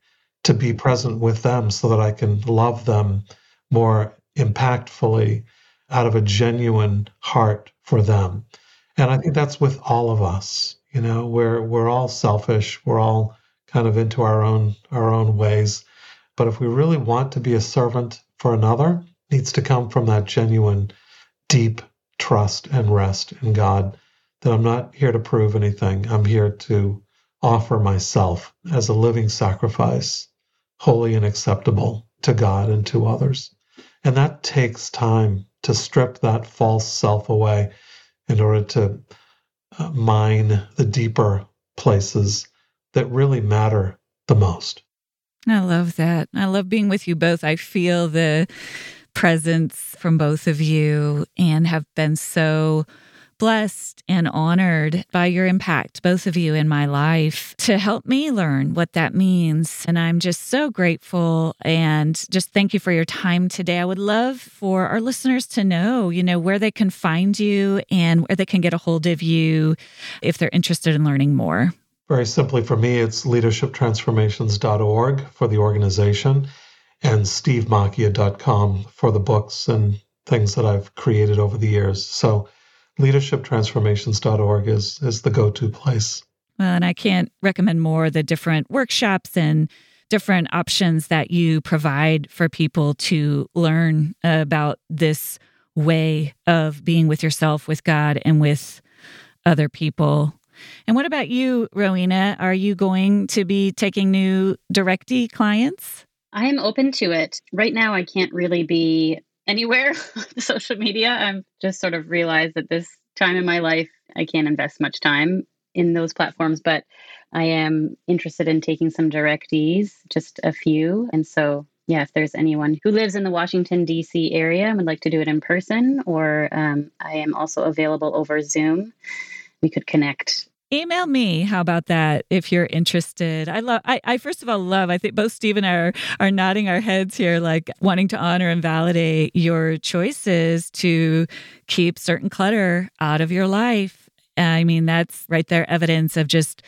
to be present with them so that I can love them more impactfully out of a genuine heart for them. And I think that's with all of us. You know, we're we're all selfish. We're all kind of into our own our own ways. But if we really want to be a servant for another, needs to come from that genuine, deep trust and rest in God. That I'm not here to prove anything. I'm here to offer myself as a living sacrifice, holy and acceptable to God and to others. And that takes time to strip that false self away in order to uh, mine the deeper places that really matter the most. I love that. I love being with you both. I feel the presence from both of you and have been so blessed and honored by your impact, both of you in my life, to help me learn what that means. And I'm just so grateful and just thank you for your time today. I would love for our listeners to know, you know, where they can find you and where they can get a hold of you if they're interested in learning more. Very simply for me, it's leadershiptransformations.org for the organization and stevemacchia.com for the books and things that I've created over the years. So leadershiptransformations.org is is the go-to place. Well, and I can't recommend more the different workshops and different options that you provide for people to learn about this way of being with yourself, with God, and with other people. And what about you, Rowena? Are you going to be taking new Directee clients? I am open to it. Right now, I can't really be anywhere social media. I've just sort of realized that this time in my life, I can't invest much time in those platforms, but I am interested in taking some directees, just a few. And so, yeah, if there's anyone who lives in the Washington, D.C. area and would like to do it in person, or um, I am also available over Zoom, we could connect email me how about that if you're interested. I love I, I, first of all love i think both steve and i are, are nodding our heads here like wanting to honor and validate your choices to keep certain clutter out of your life. I mean that's right there evidence of just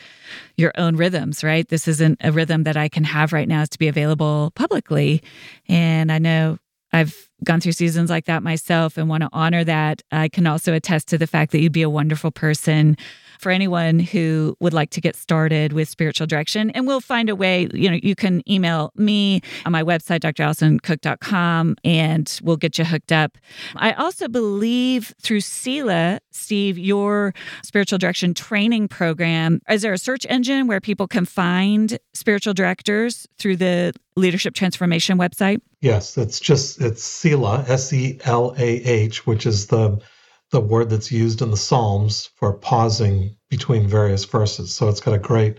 your own rhythms right? This isn't a rhythm that i can have right now is to be available publicly. And i know I've gone through seasons like that myself and want to honor that. I can also attest to the fact that you'd be a wonderful person for anyone who would like to get started with spiritual direction. And we'll find a way, you know, you can email me on my website, dralisoncook.com, and we'll get you hooked up. I also believe through Selah, Steve, your spiritual direction training program, is there a search engine where people can find spiritual directors through the leadership transformation website? Yes, it's just it's Selah, S E L A H, which is the the word that's used in the Psalms for pausing between various verses. So it's got a great,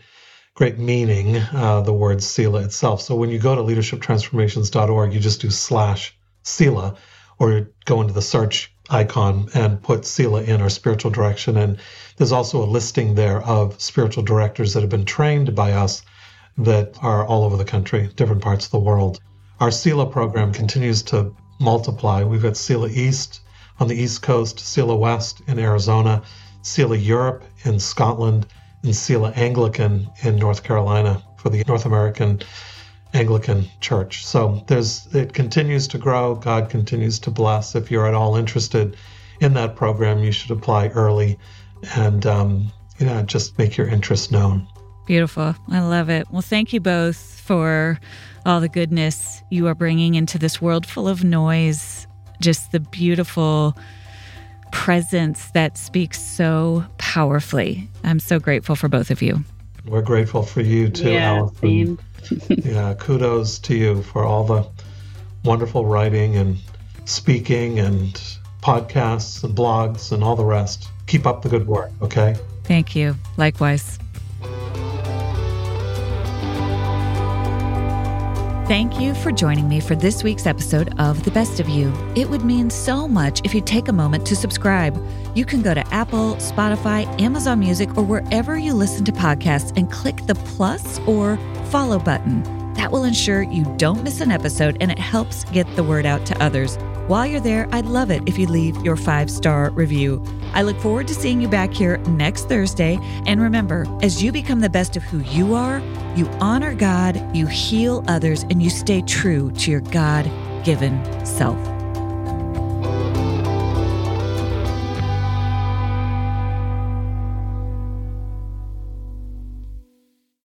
great meaning, uh, the word Selah itself. So when you go to leadershiptransformations.org, you just do slash Selah or go into the search icon and put Selah in or spiritual direction. And there's also a listing there of spiritual directors that have been trained by us that are all over the country, different parts of the world. Our Selah program continues to multiply. We've got Selah East on the East Coast, Selah West in Arizona, Selah Europe in Scotland, and Selah Anglican in North Carolina for the North American Anglican Church. So there's it continues to grow. God continues to bless. If you're at all interested in that program, you should apply early and um, you know just make your interest known. Beautiful. I love it. Well, thank you both for all the goodness you are bringing into this world full of noise. Just the beautiful presence that speaks so powerfully. I'm so grateful for both of you. We're grateful for you too, yeah, Alison. yeah, kudos to you for all the wonderful writing and speaking and podcasts and blogs and all the rest. Keep up the good work, okay? Thank you. Likewise. Thank you for joining me for this week's episode of The Best of You. It would mean so much if you take a moment to subscribe. You can go to Apple, Spotify, Amazon Music, or wherever you listen to podcasts and click the plus or follow button. That will ensure you don't miss an episode and it helps get the word out to others. While you're there, I'd love it if you leave your five star review. I look forward to seeing you back here next Thursday. And remember, as you become the best of who you are, you honor God, you heal others, and you stay true to your God given self.